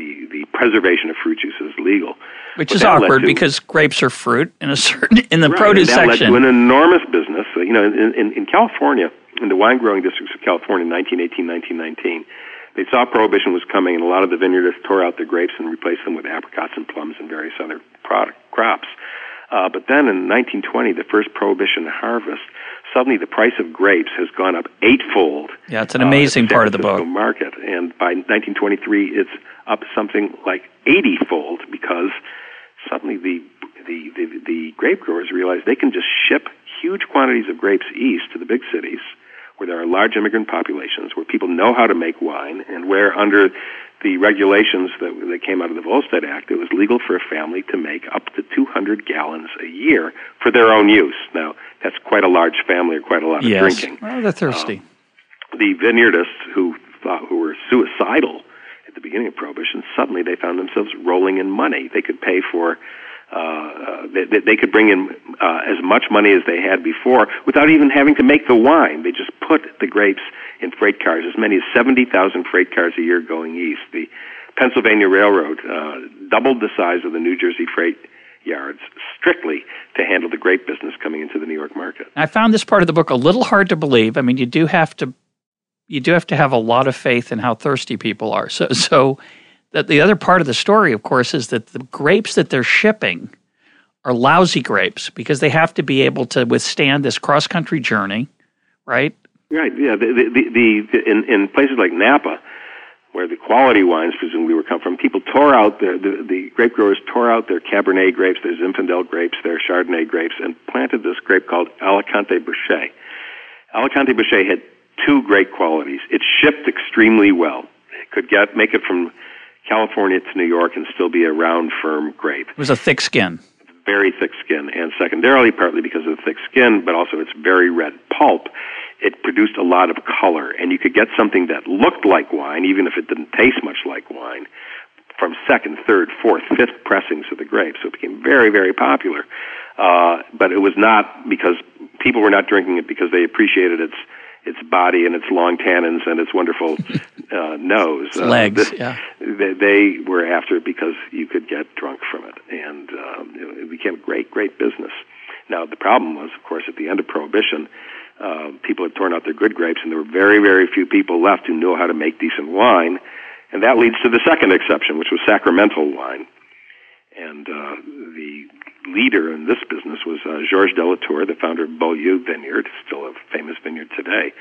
the, the preservation of fruit juice is legal. Which is awkward to, because grapes are fruit in a certain <laughs> in the right, produce that section. led to an enormous business. You know, in, in, in California, in the wine growing districts of California, in 1918, 1919, they saw prohibition was coming, and a lot of the vineyardists tore out their grapes and replaced them with apricots and plums and various other product crops. Uh, but then in 1920, the first prohibition harvest, suddenly the price of grapes has gone up eightfold. Yeah, it's an amazing uh, part of the book. Market, and by 1923, it's up something like 80-fold because suddenly the, the the the grape growers realize they can just ship huge quantities of grapes east to the big cities where there are large immigrant populations, where people know how to make wine, and where under the regulations that, that came out of the Volstead Act, it was legal for a family to make up to 200 gallons a year for their own use. Now, that's quite a large family or quite a lot of yes. drinking. Well, they're thirsty. Um, the vineyardists who thought, who were suicidal at the beginning of Prohibition, suddenly they found themselves rolling in money. They could pay for uh, they, they could bring in uh, as much money as they had before without even having to make the wine. They just put the grapes in freight cars, as many as 70,000 freight cars a year going east. The Pennsylvania Railroad uh, doubled the size of the New Jersey freight yards strictly to handle the grape business coming into the New York market. I found this part of the book a little hard to believe. I mean, you do have to you do have to have a lot of faith in how thirsty people are. So so that the other part of the story, of course, is that the grapes that they're shipping are lousy grapes because they have to be able to withstand this cross country journey, right? Right. Yeah. The, the, the, the, in in places like Napa, where the quality wines presumably were come from, people tore out the, the the grape growers tore out their Cabernet grapes, their Zinfandel grapes, their Chardonnay grapes, and planted this grape called Alicante Bouschet. Alicante Bouschet had two great qualities. It shipped extremely well. It could get make it from California to New York and still be a round, firm grape. It was a thick skin. Very thick skin, and secondarily, partly because of the thick skin, but also its very red pulp, it produced a lot of color, and you could get something that looked like wine, even if it didn't taste much like wine, from second, third, fourth, fifth pressings of the grape. So it became very, very popular. Uh, but it was not because people were not drinking it because they appreciated its its body and its long tannins and its wonderful <laughs> uh, nose. Its legs, uh, <laughs> yeah. They, they were after it because you could get drunk from it, and um, it became a great, great business. Now the problem was, of course, at the end of Prohibition, uh, people had torn out their good grapes, and there were very, very few people left who knew how to make decent wine. And that leads to the second exception, which was sacramental wine. And uh, the leader in this business was uh, Georges de la Tour, the founder of Beaulieu Vineyard, still a famous vineyard today.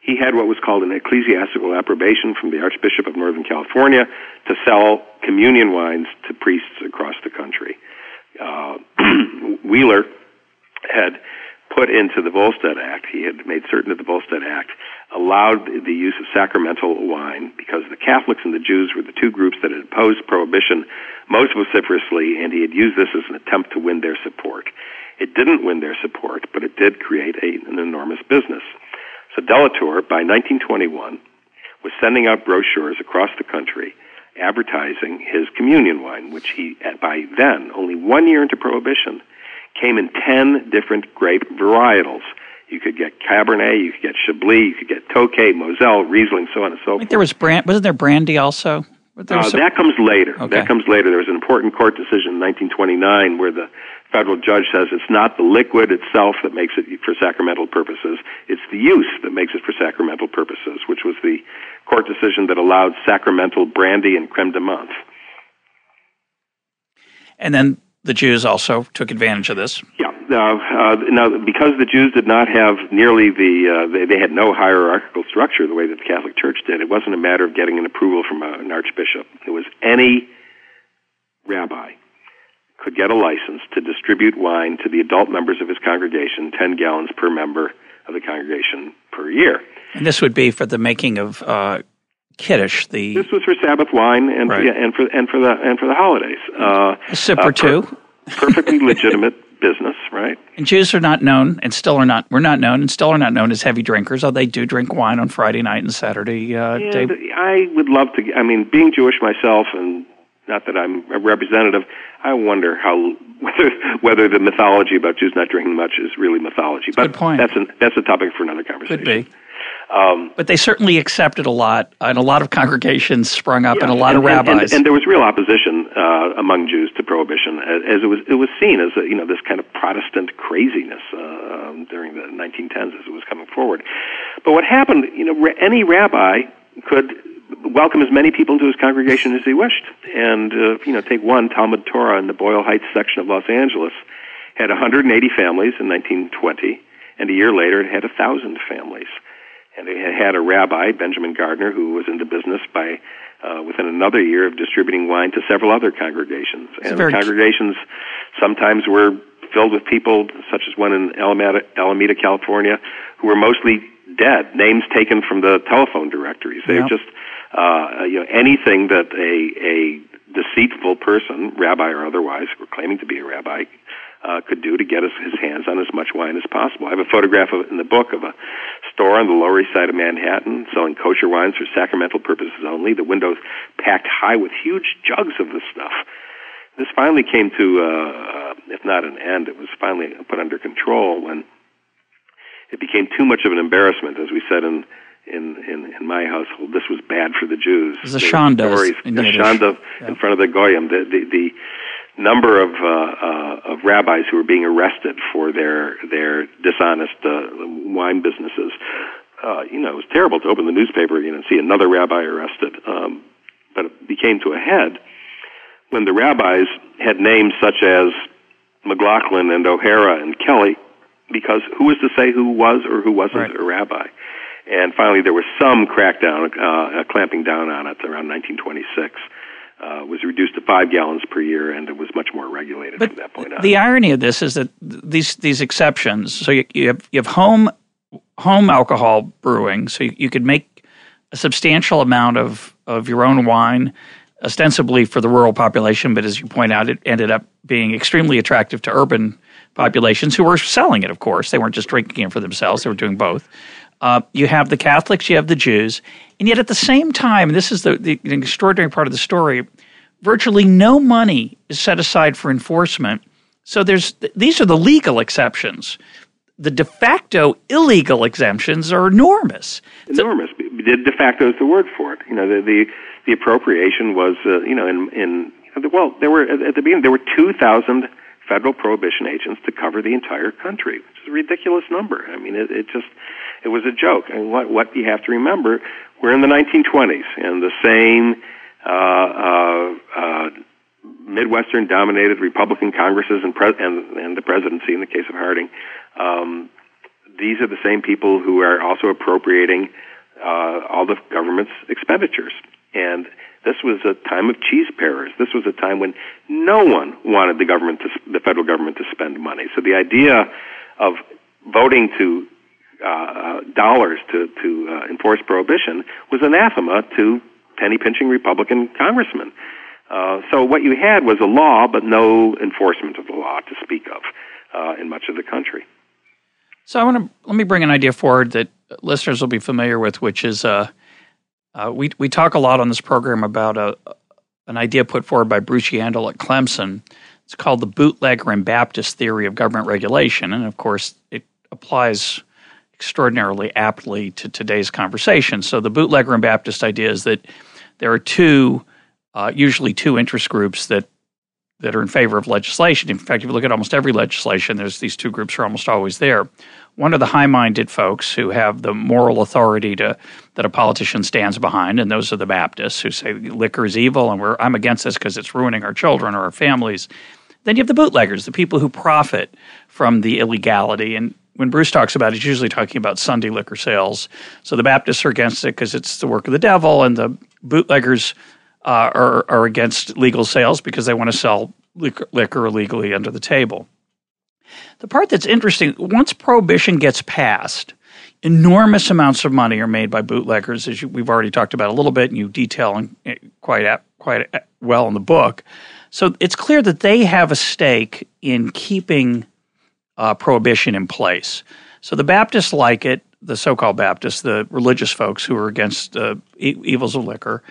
He had what was called an ecclesiastical approbation from the Archbishop of Northern California to sell communion wines to priests across the country. Uh, <clears throat> Wheeler had put into the Volstead Act, he had made certain that the Volstead Act allowed the use of sacramental wine because the Catholics and the Jews were the two groups that had opposed prohibition most vociferously, and he had used this as an attempt to win their support. It didn't win their support, but it did create a, an enormous business. So de la Tour, by 1921, was sending out brochures across the country advertising his communion wine, which he, uh, by then, only one year into Prohibition, came in 10 different grape varietals. You could get Cabernet, you could get Chablis, you could get Tokay, Moselle, Riesling, so on and so forth. There was brand, wasn't there brandy also? Uh, some... That comes later. Okay. That comes later. There was an important court decision in 1929 where the federal judge says it's not the liquid itself that makes it for sacramental purposes, it's the use that makes it for sacramental purposes, which was the court decision that allowed sacramental brandy and creme de menthe. And then the Jews also took advantage of this. Yeah. Uh, uh, now, because the Jews did not have nearly the, uh, they, they, had no hierarchical structure the way that the Catholic Church did, it wasn't a matter of getting an approval from a, an archbishop. It was any rabbi could get a license to distribute wine to the adult members of his congregation, 10 gallons per member of the congregation per year. And this would be for the making of uh, kiddush. The this was for Sabbath wine and right. and for and for the and for the holidays. Uh, a sip or uh, two. Per, perfectly legitimate <laughs> business, right? And Jews are not known, and still are not. We're not known, and still are not known as heavy drinkers. Although they do drink wine on Friday night and Saturday. Uh, yeah, I would love to. I mean, being Jewish myself, and not that I'm a representative, I wonder how <laughs> whether whether the mythology about Jews not drinking much is really mythology. But Good point. That's an, that's a topic for another conversation. Could be. Um, but they certainly accepted a lot, and a lot of congregations sprung up, yeah, and a lot and, of rabbis. And, and, there was real opposition uh, among Jews to prohibition, as, it was it was seen as a, you know this kind of Protestant craziness uh, um, during the 1910s as it was coming forward. But what happened, you know, any rabbi could welcome as many people into his congregation as he wished, and uh, you know, take one Talmud Torah in the Boyle Heights section of Los Angeles had 180 families in 1920, and a year later it had a thousand families and they had a rabbi, Benjamin Gardner, who was into business by uh, within another year of distributing wine to several other congregations. It's and the congregations sometimes were filled with people, such as one in Alameda, Alameda, California, who were mostly dead, names taken from the telephone directories. They yep. just, uh, you know, anything that a a deceitful person, rabbi or otherwise, or claiming to be a rabbi, uh, could do to get his, his hands on as much wine as possible. I have a photograph of, in the book of a store on the Lower East Side of Manhattan selling kosher wines for sacramental purposes only. The windows packed high with huge jugs of this stuff. This finally came to, uh, uh, if not an end, it was finally put under control when it became too much of an embarrassment, as we said in in, in, in my household. This was bad for the Jews. The Shanda. Stories, the Shanda yeah. in front of the Goyim. The, the, the number of uh, uh, of rabbis who were being arrested for their their dishonest uh, wine businesses. Uh, you know, it was terrible to open the newspaper you know, and see another rabbi arrested. Um, but it became to a head when the rabbis had names such as McLaughlin and O'Hara and Kelly, because who was to say who was or who wasn't right. a rabbi? And finally, there was some crackdown, uh, clamping down on it around 1926 uh, was reduced to five gallons per year, and it was much more regulated but from that point on. The irony of this is that these these exceptions. So you, you have you have home home alcohol brewing, so you, you could make a substantial amount of of your own wine, ostensibly for the rural population, but as you point out, it ended up being extremely attractive to urban populations who were selling it. Of course, they weren't just drinking it for themselves; they were doing both. Uh, you have the Catholics, you have the Jews, and yet at the same time, this is the, the, the extraordinary part of the story, virtually no money is set aside for enforcement. So there's these are the legal exceptions. The de facto illegal exemptions are enormous. Enormous. De facto is the word for it. You know, the the, the appropriation was, uh, you know, in in well, there were at the beginning there were two thousand federal prohibition agents to cover the entire country, which is a ridiculous number. I mean, it, it just it was a joke. And what what you have to remember, we're in the 1920s, and the same uh, uh, uh, Midwestern dominated Republican Congresses and, pres- and, and the presidency in the case of Harding. Um, these are the same people who are also appropriating uh, all the government's expenditures. And this was a time of cheese pairers. This was a time when no one wanted the government to, the federal government to spend money. So the idea of voting to uh, dollars to to uh, enforce prohibition was anathema to penny pinching Republican congressmen. Uh, so what you had was a law, but no enforcement of the law to speak of uh, in much of the country. So I want to let me bring an idea forward that listeners will be familiar with, which is uh, uh, we we talk a lot on this program about a an idea put forward by Bruce Yandle at Clemson. It's called the bootlegger and Baptist theory of government regulation, and of course, it applies extraordinarily aptly to today's conversation. So, the bootlegger and Baptist idea is that there are two, uh, usually two interest groups that that are in favor of legislation. In fact, if you look at almost every legislation, there's these two groups are almost always there. One are the high-minded folks who have the moral authority to that a politician stands behind, and those are the Baptists who say liquor is evil and we're I'm against this because it's ruining our children or our families. Then you have the bootleggers, the people who profit from the illegality. And when Bruce talks about it, he's usually talking about Sunday liquor sales. So the Baptists are against it because it's the work of the devil, and the bootleggers uh, are, are against legal sales because they want to sell liquor, liquor illegally under the table. The part that's interesting once prohibition gets passed, enormous amounts of money are made by bootleggers, as you, we've already talked about a little bit, and you detail eh, quite quite well in the book. So it's clear that they have a stake in keeping uh, prohibition in place. So the Baptists like it, the so-called Baptists, the religious folks who are against the uh, e- evils of liquor,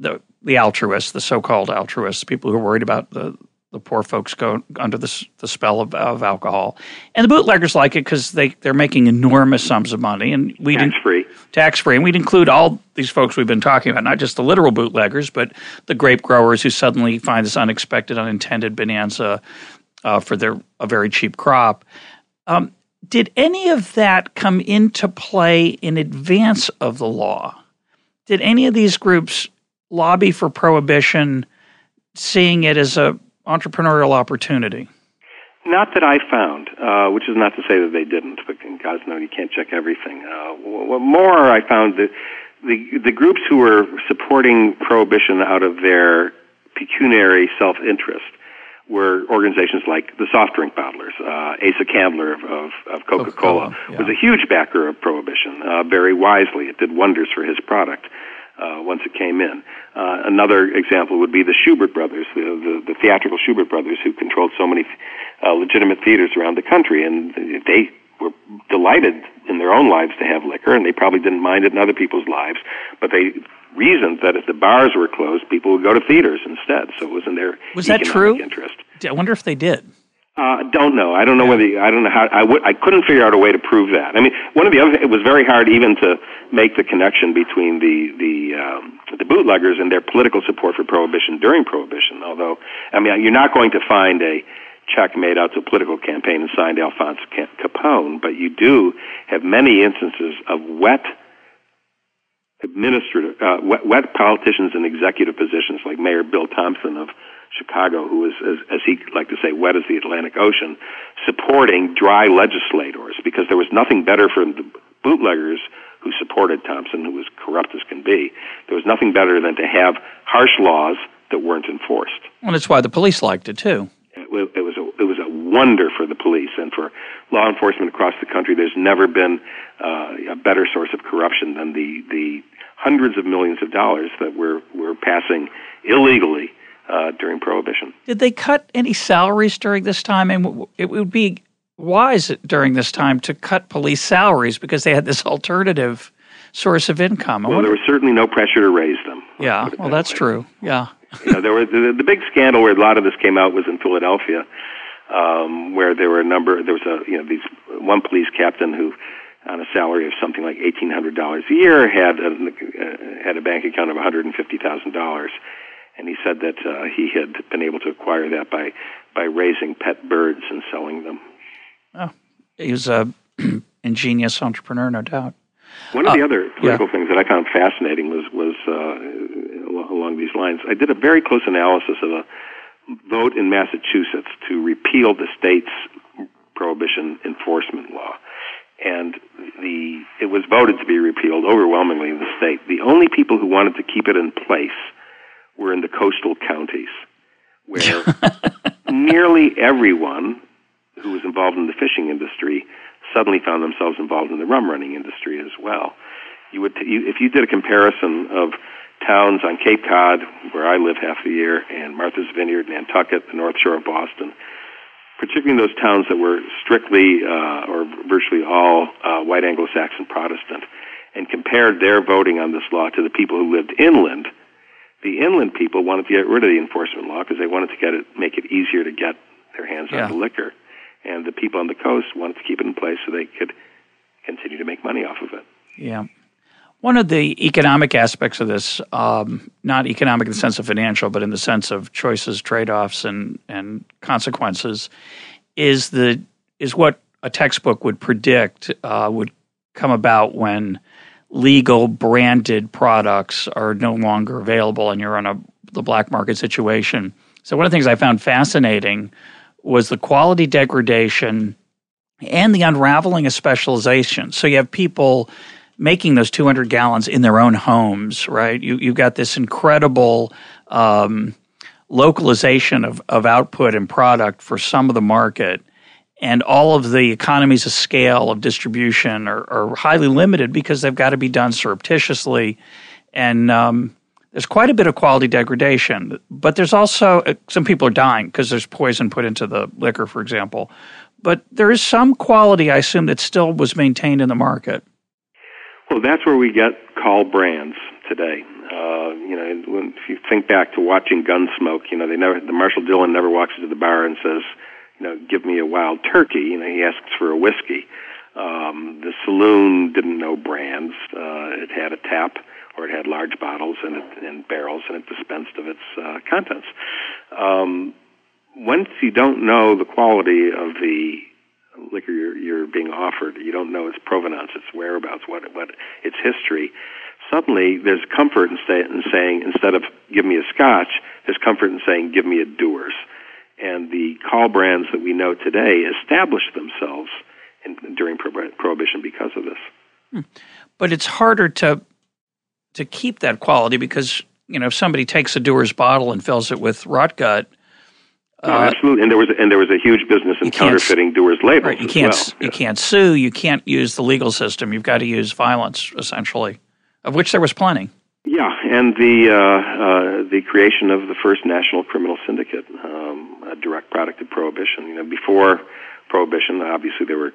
the the altruists, the so-called altruists, people who are worried about the the poor folks go under the, the spell of, of alcohol, and the bootleggers like it because they they're making enormous sums of money, and we tax free, tax free, and we'd include all these folks we've been talking about, not just the literal bootleggers, but the grape growers who suddenly find this unexpected, unintended bonanza uh, for their a very cheap crop. Um, did any of that come into play in advance of the law? Did any of these groups lobby for prohibition, seeing it as a entrepreneurial opportunity? Not that I found, uh, which is not to say that they didn't, but God's know you can't check everything. Uh, more, I found that the the groups who were supporting prohibition out of their pecuniary self interest were organizations like the soft drink bottlers. Uh, Asa Candler of, of, of Coca Cola yeah. was a huge backer of prohibition, uh, very wisely. It did wonders for his product uh, once it came in. Uh, another example would be the Shubert brothers, the, the, the theatrical Shubert brothers, who controlled so many uh, legitimate theaters around the country, and they were delighted in their own lives to have liquor, and they probably didn't mind it in other people's lives, but they reasoned that if the bars were closed, people would go to theaters instead. So it was in their was that true? Interest. I wonder if they did. Uh, don't know. I don't know yeah. whether I don't know how. I would. I couldn't figure out a way to prove that. I mean, one of the other. It was very hard even to make the connection between the the um, the bootleggers and their political support for prohibition during prohibition. Although, I mean, you're not going to find a check made out to a political campaign and signed Alphonse Capone, but you do have many instances of wet administrative, uh, wet, wet politicians in executive positions, like Mayor Bill Thompson of Chicago, who is, as, as he liked to say, wet as the Atlantic Ocean, supporting dry legislators because there was nothing better for the bootleggers who supported Thompson, who was corrupt as can be. There was nothing better than to have harsh laws that weren't enforced. Well, that's why the police liked it too. It, it was a, it was a wonder for the police and for law enforcement across the country. There's never been uh, a better source of corruption than the the hundreds of millions of dollars that we're we're passing illegally uh, during Prohibition. Did they cut any salaries during this time? And it would be wise during this time to cut police salaries because they had this alternative source of income. well, there was certainly no pressure to raise them. Yeah, well, that that's way. true. Yeah. you know, there were the, the big scandal where a lot of this came out was in Philadelphia, um, where there were a number. There was a you know these one police captain who on a salary of something like eighteen hundred dollars a year had a, uh, had a bank account of one hundred and fifty thousand dollars, and he said that uh, he had been able to acquire that by by raising pet birds and selling them. Oh, he was a <clears throat> ingenious entrepreneur, no doubt. One of uh, the other political yeah. things that I found fascinating was was uh, along these lines. I did a very close analysis of a vote in Massachusetts to repeal the state's prohibition enforcement law, and the it was voted to be repealed overwhelmingly in the state. The only people who wanted to keep it in place were in the coastal counties, where <laughs> nearly everyone who was involved in the fishing industry suddenly found themselves involved in the rum running industry as well. You would, you, if you did a comparison of towns on Cape Cod, where I live half the year, and Martha's Vineyard, Nantucket, the North Shore of Boston, particularly in those towns that were strictly uh, or virtually all uh, white Anglo-Saxon Protestant, and compared their voting on this law to the people who lived inland, the inland people wanted to get rid of the enforcement law because they wanted to get it, make it easier to get their hands yeah. on the liquor and the people on the coast wanted to keep it in place so they could continue to make money off of it. Yeah. One of the economic aspects of this, um, not economic in the sense of financial, but in the sense of choices, trade offs, and, and consequences, is the is what a textbook would predict uh, would come about when legal branded products are no longer available and you're in a the black market situation. So one of the things I found fascinating was the quality degradation and the unraveling of specialization. So you have people making those 200 gallons in their own homes, right? You, you've got this incredible um, localization of, of output and product for some of the market. And all of the economies of scale of distribution are, are highly limited because they've got to be done surreptitiously. And um, there's quite a bit of quality degradation, but there's also uh, some people are dying because there's poison put into the liquor, for example. But there is some quality, I assume, that still was maintained in the market. Well, that's where we get call brands today. Uh, you know, when, if you think back to watching Gunsmoke, you know, they never, the Marshal Dillon never walks into the bar and says, you know, give me a wild turkey. You know, he asks for a whiskey. Um, the saloon didn't know brands. Uh, it had a tap or it had large bottles and, it, and barrels, and it dispensed of its uh, contents. Um, once you don't know the quality of the liquor you're, you're being offered, you don't know its provenance, its whereabouts, what, what its history. Suddenly, there's comfort in, say, in saying instead of "give me a Scotch," there's comfort in saying "give me a Dewar's." And the call brands that we know today established themselves in, during Prohibition because of this. Hmm. But it's harder to to keep that quality because you know if somebody takes a Dewar's bottle and fills it with rot gut. Uh, no, absolutely, and there was and there was a huge business in counterfeiting Dewar's labels. Right, you can't well. you can't sue. You can't use the legal system. You've got to use violence, essentially, of which there was plenty. Yeah, and the uh, uh, the creation of the first national criminal syndicate, um, a direct product of prohibition. You know, before prohibition, obviously there were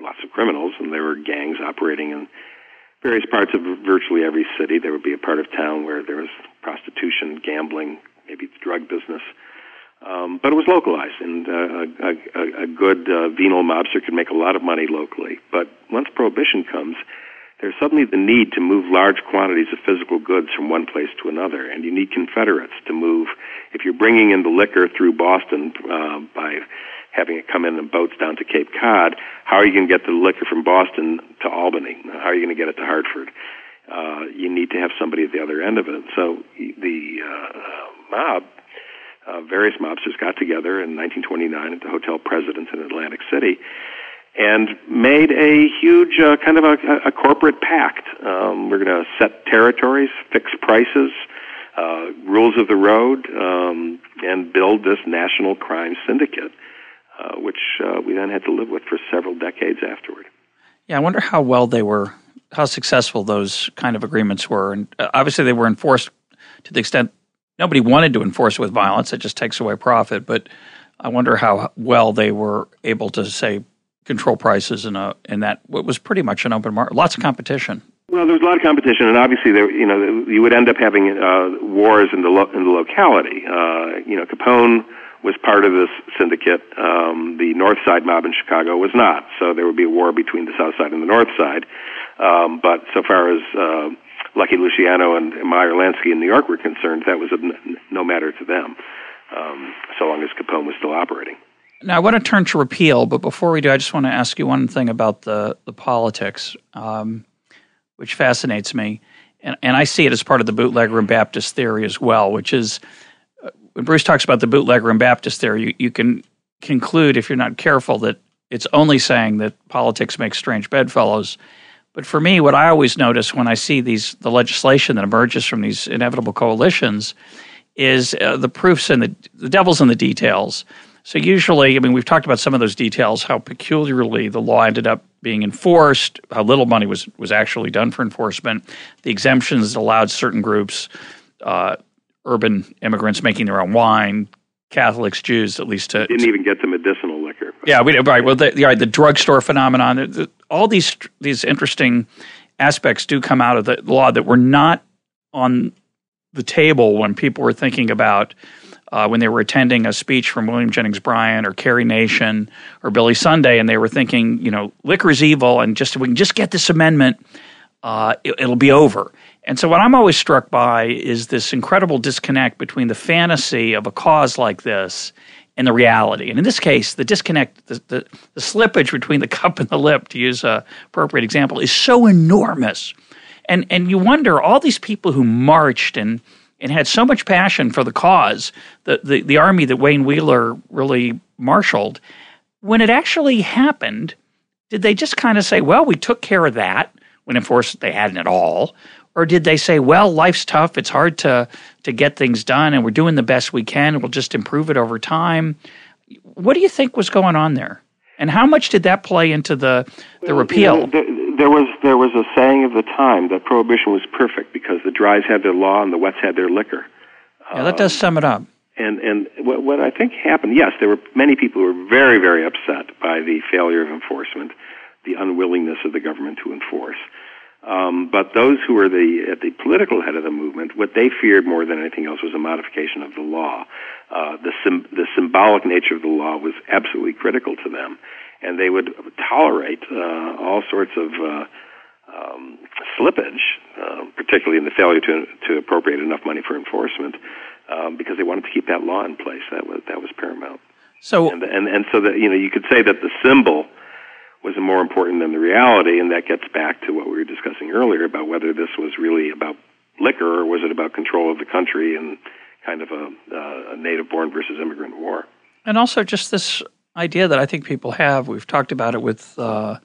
lots of criminals, and there were gangs operating in various parts of virtually every city. There would be a part of town where there was prostitution, gambling, maybe the drug business. Um, but it was localized, and uh, a, a, a good uh, venal mobster could make a lot of money locally. But once prohibition comes, there's suddenly the need to move large quantities of physical goods from one place to another, and you need Confederates to move. If you're bringing in the liquor through Boston uh, by having it come in in boats down to Cape Cod, how are you going to get the liquor from Boston to Albany? How are you going to get it to Hartford? Uh, you need to have somebody at the other end of it. So the uh, mob, uh, various mobsters got together in 1929 at the Hotel Presidents in Atlantic City and made a huge uh, kind of a, a corporate pact. Um, we're going to set territories, fix prices, uh, rules of the road, um, and build this national crime syndicate uh, which uh, we then had to live with for several decades afterward. Yeah, I wonder how well they were, how successful those kind of agreements were. And uh, obviously, they were enforced to the extent nobody wanted to enforce it with violence. It just takes away profit. But I wonder how well they were able to say control prices in a in that what was pretty much an open market. Lots of competition. Well, there was a lot of competition, and obviously, there you know you would end up having uh, wars in the lo- in the locality. Uh, you know, Capone was part of this syndicate. Um, the North Side mob in Chicago was not. So there would be a war between the South Side and the North Side. Um, but so far as uh, Lucky Luciano and Meyer Lansky in New York were concerned, that was no matter to them, um, so long as Capone was still operating. Now, I want to turn to repeal, but before we do, I just want to ask you one thing about the, the politics, um, which fascinates me. And, and I see it as part of the bootlegger and Baptist theory as well, which is uh, when Bruce talks about the bootlegger and Baptist theory, you, you can conclude, if you're not careful, that it's only saying that politics makes strange bedfellows. But for me, what I always notice when I see these the legislation that emerges from these inevitable coalitions is uh, the proofs and the, the devil's in the details. So usually, I mean, we've talked about some of those details, how peculiarly the law ended up being enforced, how little money was was actually done for enforcement, the exemptions that allowed certain groups, uh, urban immigrants making their own wine, Catholics, Jews, at least to didn't even get the medicinal liquor. Yeah, we did. right. Well, the, the, the drugstore phenomenon, all these these interesting aspects do come out of the law that were not on the table when people were thinking about uh, when they were attending a speech from William Jennings Bryan or Carrie Nation or Billy Sunday, and they were thinking, you know, liquor is evil, and just we can just get this amendment, uh, it, it'll be over. And so, what I'm always struck by is this incredible disconnect between the fantasy of a cause like this and the reality. And in this case, the disconnect, the, the, the slippage between the <laughs> cup and the lip, to use a appropriate example, is so enormous. And, and you wonder all these people who marched and, and had so much passion for the cause, the, the, the army that Wayne Wheeler really marshaled, when it actually happened, did they just kind of say, well, we took care of that, when of course they hadn't at all? Or did they say, "Well, life's tough; it's hard to to get things done, and we're doing the best we can, we'll just improve it over time"? What do you think was going on there, and how much did that play into the the repeal? There, there was there was a saying of the time that prohibition was perfect because the dries had their law and the wets had their liquor. Yeah, that does sum it up. And and what, what I think happened, yes, there were many people who were very very upset by the failure of enforcement, the unwillingness of the government to enforce. Um, but those who were the at the political head of the movement, what they feared more than anything else was a modification of the law. Uh, the sim- the symbolic nature of the law was absolutely critical to them, and they would tolerate uh, all sorts of uh, um, slippage, uh, particularly in the failure to to appropriate enough money for enforcement, um, because they wanted to keep that law in place. That was that was paramount. So and and, and so that you know you could say that the symbol was more important than the reality, and that gets back to what we were discussing earlier about whether this was really about liquor or was it about control of the country and kind of a, uh, a native-born versus immigrant war. And also just this idea that I think people have. We've talked about it with uh,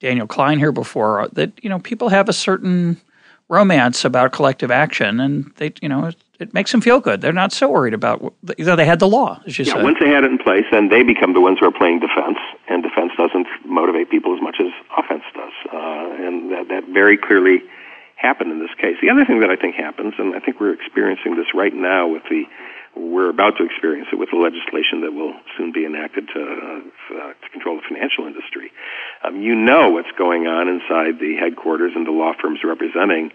Daniel Klein here before. That you know people have a certain romance about collective action, and they you know it makes them feel good. They're not so worried about you know they had the law, as you yeah, said. once they had it in place, then they become the ones who are playing defense, and defense motivate people as much as offense does, uh, and that that very clearly happened in this case. The other thing that I think happens, and I think we're experiencing this right now with the we're about to experience it with the legislation that will soon be enacted to, uh, to control the financial industry. Um, you know what's going on inside the headquarters and the law firms representing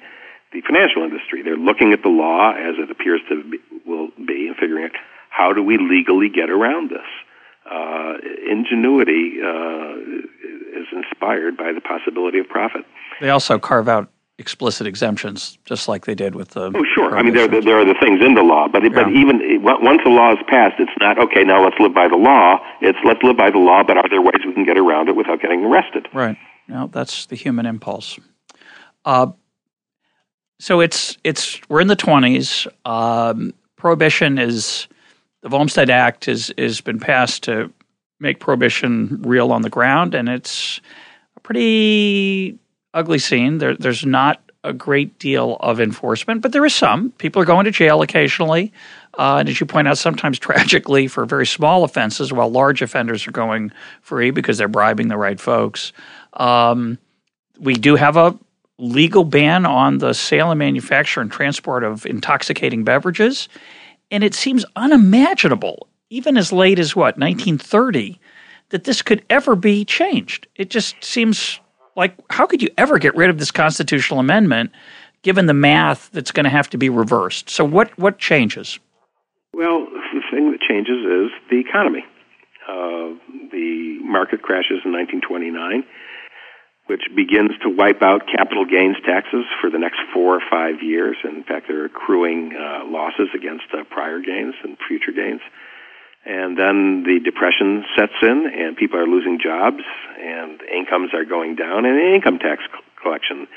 the financial industry. They're looking at the law as it appears to be, will be and figuring out how do we legally get around this. Uh, ingenuity uh, is inspired by the possibility of profit. They also carve out explicit exemptions, just like they did with the. Oh, sure. I mean, there, there are the things in the law, but yeah. but even once the law is passed, it's not okay. Now let's live by the law. It's let's live by the law, but are there ways we can get around it without getting arrested? Right. Now that's the human impulse. Uh, so it's it's we're in the twenties. Um, prohibition is the Volstead Act has is been passed to make prohibition real on the ground, and it's a pretty ugly scene. There, there's not a great deal of enforcement, but there is some. People are going to jail occasionally, uh, and as you point out, sometimes <laughs> tragically for very small offenses, while large offenders are going free because they're bribing the right folks. Um, we do have a legal ban on the sale and manufacture and transport of intoxicating beverages. And it seems unimaginable, even as late as what, 1930, that this could ever be changed. It just seems like, how could you ever get rid of this constitutional amendment given the math that's going to have to be reversed? So, what, what changes? Well, the thing that changes is the economy. Uh, the market crashes in 1929 which begins to wipe out capital gains taxes for the next four or five years. In fact, they're accruing uh, losses against uh, prior gains and future gains. And then the depression sets in, and people are losing jobs, and incomes are going down, and income tax collection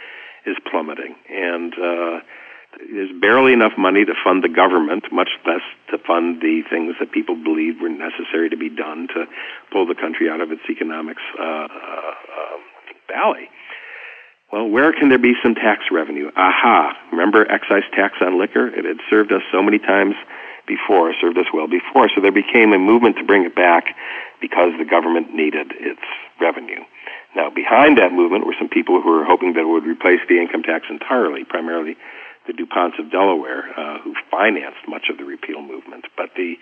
is plummeting. And uh, there's barely enough money to fund the government, much less to fund the things that people believed were necessary to be done to pull the country out of its economics uh, valley. Well, where can there be some tax revenue? Aha! Remember excise tax on liquor? It had served us so many times before, served us well before. So there became a movement to bring it back because the government needed its revenue. Now, behind that movement were some people who were hoping that it would replace the income tax entirely, primarily the DuPonts of Delaware, uh, who financed much of the repeal movement. But the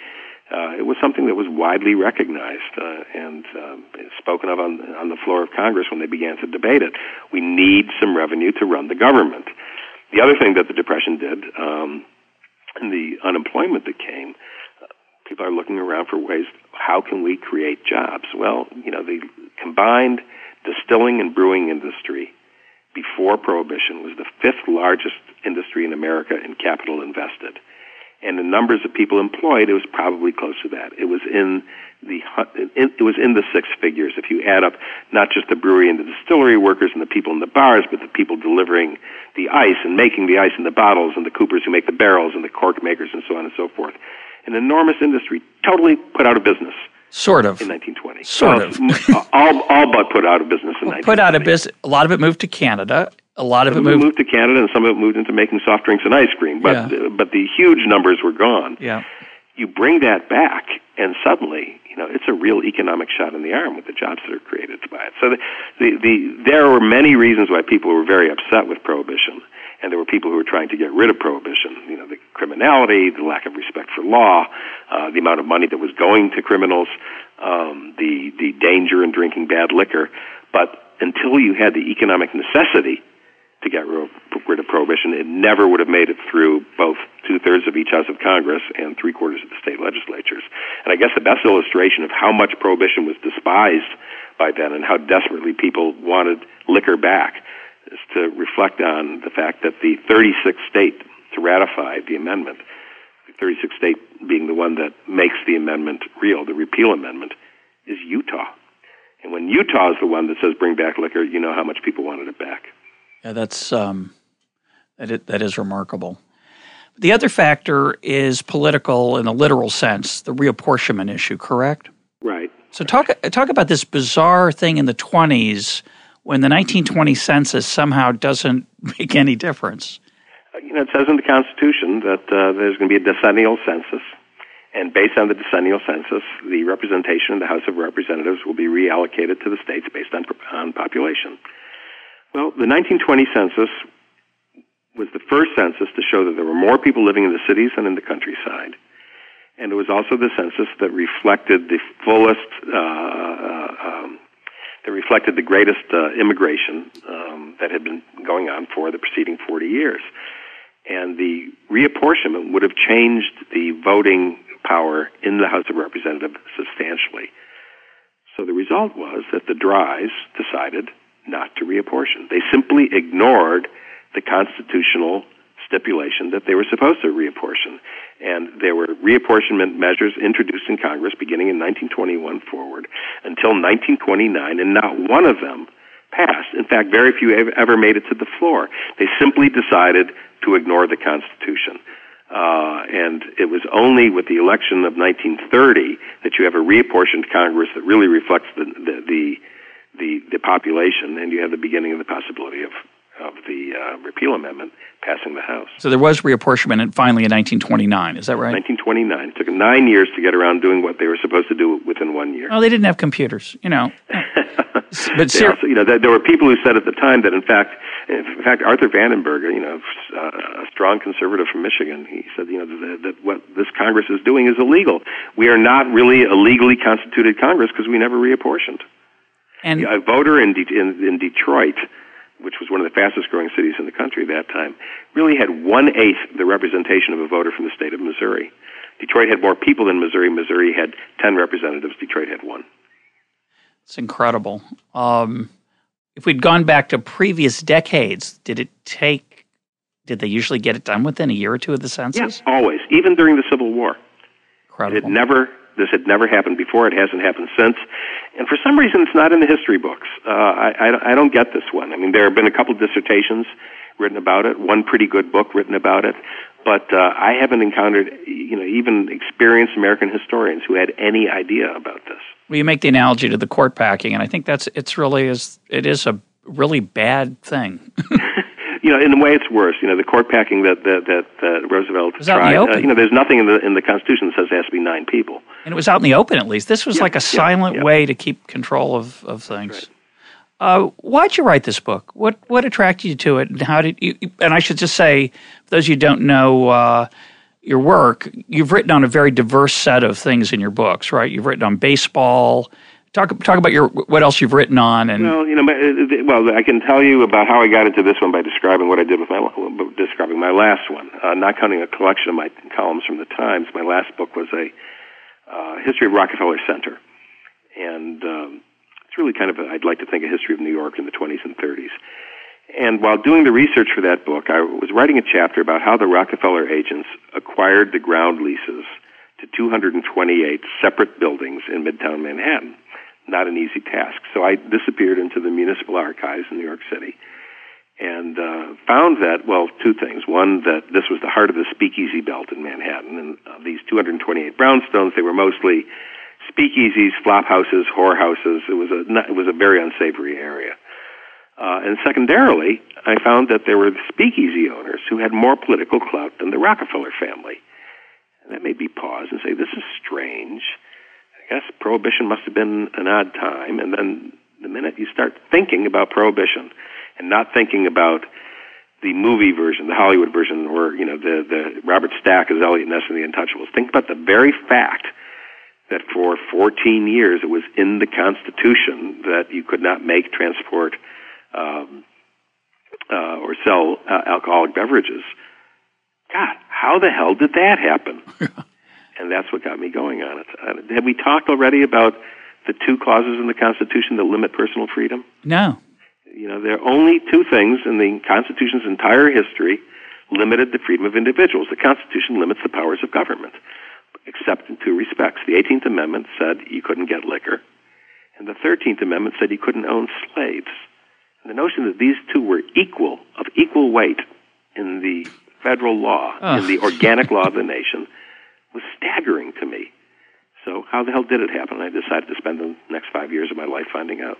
uh, it was something that was widely recognized uh, and um, spoken of on, on the floor of Congress when they began to debate it. We need some revenue to run the government. The other thing that the Depression did um, and the unemployment that came, uh, people are looking around for ways how can we create jobs? Well, you know, the combined distilling and brewing industry before prohibition was the fifth largest industry in America in capital invested. And the numbers of people employed, it was probably close to that. It was in the it was in the six figures if you add up not just the brewery and the distillery workers and the people in the bars, but the people delivering the ice and making the ice in the bottles and the coopers who make the barrels and the cork makers and so on and so forth. An enormous industry, totally put out of business. Sort of. In 1920. Sort of. all, all but put out of business in well, 1920. Put out of business. A lot of it moved to Canada. A lot of some it moved, moved to Canada, and some of it moved into making soft drinks and ice cream. But yeah. but the huge numbers were gone. Yeah. You bring that back, and suddenly, you know, it's a real economic shot in the arm with the jobs that are created by it. So the the, the there were many reasons why people were very upset with prohibition and there were people who were trying to get rid of prohibition. You know, the criminality, the lack of respect for law, uh, the amount of money that was going to criminals, um, the the danger in drinking bad liquor. But until you had the economic necessity to get rid of prohibition, it never would have made it through both two thirds of each House of Congress and three quarters of the state legislatures. And I guess the best illustration of how much prohibition was despised by then and how desperately people wanted liquor back is to reflect on the fact that the 36th state to ratify the amendment, the 36th state being the one that makes the amendment real, the repeal amendment, is Utah. And when Utah is the one that says bring back liquor, you know how much people wanted it back. Yeah, that's um, that, is, that is remarkable. The other factor is political in the literal sense, the reapportionment issue, correct? Right. So talk talk about this bizarre thing in the 20s when the 1920 census somehow doesn't <laughs> make any difference? Uh, you know, it says in the Constitution that uh, there's going to be a decennial census, and based on the decennial census, the representation in the House of Representatives will be reallocated to the states based on, on population. Well, the 1920 census was the first census to show that there were more people living in the cities than in the countryside. And it was also the census that reflected the fullest uh, uh um, that reflected the greatest uh, immigration um, that had been going on for the preceding 40 years. And the reapportionment would have changed the voting power in the House of Representatives substantially. So the result was that the Dries decided not to reapportion. They simply ignored the constitutional stipulation that they were supposed to reapportion. And there were reapportionment measures introduced in Congress beginning in 1921 forward until 1929, and not one of them passed. In fact, very few ever made it to the floor. They simply decided to ignore the Constitution. Uh, and it was only with the election of 1930 that you have a reapportioned Congress that really reflects the, the, the, the, the population, and you have the beginning of the possibility of of the uh, repeal amendment passing the House. So there was reapportionment finally in 1929. Is that right? 1929. It took nine years to get around doing what they were supposed to do within one year. Oh, they didn't have computers, you know. <laughs> but ser- also, you know, there, there were people who said at the time that, in fact, in fact, Arthur Vandenberg, you know, uh, a strong conservative from Michigan, he said, you know, that, that what this Congress is doing is illegal. We are not really a legally constituted Congress because we never reapportioned. And a voter in, De- in, in Detroit which was one of the fastest growing cities in the country at that time, really had one eighth the representation of a voter from the state of Missouri. Detroit had more people than Missouri. Missouri had 10 representatives. Detroit had one. It's incredible. Um, if we'd gone back to previous decades, did it take, did they usually get it done within a year or two of the census? Yes, always, even during the Civil War. Incredible. It never This had never happened before. It hasn't happened since. And for some reason, it's not in the history books. Uh, I, I, I don't get this one. I mean, there have been a couple of dissertations written about it, one pretty good book written about it, but uh, I haven't encountered, you know, even experienced American historians who had any idea about this. Well, you make the analogy to the court packing, and I think that's it's really is it is a really bad thing. <laughs> you know, in a way, it's worse. You know, the court packing that that, that, Roosevelt tried. Uh, you know, there's nothing in the in the Constitution that says it has to be nine people. And it was out in the open, at least. This was yeah, like a silent yeah. way to keep control of of things. Right. Uh, why'd you write this book? What what attracted you to it, and how did you? And I should just say, for those of you who don't know uh, your work, you've written on a very diverse set of things in your books, right? You've written on baseball. Talk talk about your what else you've written on, and well, you know, well, I can tell you about how I got into this one by describing what I did with my describing my last one. Uh, not counting a collection of my columns from the Times, my last book was a uh, history of Rockefeller Center, and um, it's really kind of, I'd like to think, a history of New York in the 20s and 30s. And while doing the research for that book, I was writing a chapter about how the Rockefeller agents acquired the ground leases to 228 separate buildings in Midtown Manhattan. Not an easy task. So I disappeared into the municipal archives in New York City and uh, found that, well, two things. One, that this was the heart of the speakeasy belt in Manhattan, and uh, these 228 brownstones, they were mostly speakeasies, flop houses, whorehouses. It was a it was a very unsavory area. Uh, and secondarily, I found that there were speakeasy owners who had more political clout than the Rockefeller family. And that made me pause and say, this is strange. Guess prohibition must have been an odd time. And then the minute you start thinking about prohibition and not thinking about the movie version, the Hollywood version, or you know the the Robert Stack as Eliot Ness and the Untouchables, think about the very fact that for 14 years it was in the Constitution that you could not make, transport, um, uh, or sell uh, alcoholic beverages. God, how the hell did that happen? <laughs> and that's what got me going on it. Uh, have we talked already about the two clauses in the Constitution that limit personal freedom? No. You know, there are only two things in the Constitution's entire history limited the freedom of individuals. The Constitution limits the powers of government except in two respects. The 18th Amendment said you couldn't get liquor, and the 13th Amendment said you couldn't own slaves. And the notion that these two were equal, of equal weight in the federal law, in the organic law of the nation, was staggering to me. So, how the hell did it happen? I decided to spend the next five years of my life finding out.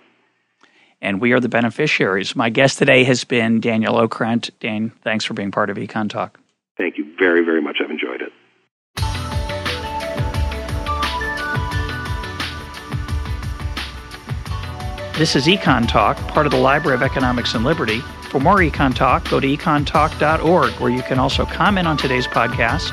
And we are the beneficiaries. My guest today has been Daniel Okrent. Dan, thanks for being part of Econ Talk. Thank you very, very much. I've enjoyed it. This is Econ Talk, part of the Library of Economics and Liberty. For more Econ Talk, go to econtalk.org, where you can also comment on today's podcast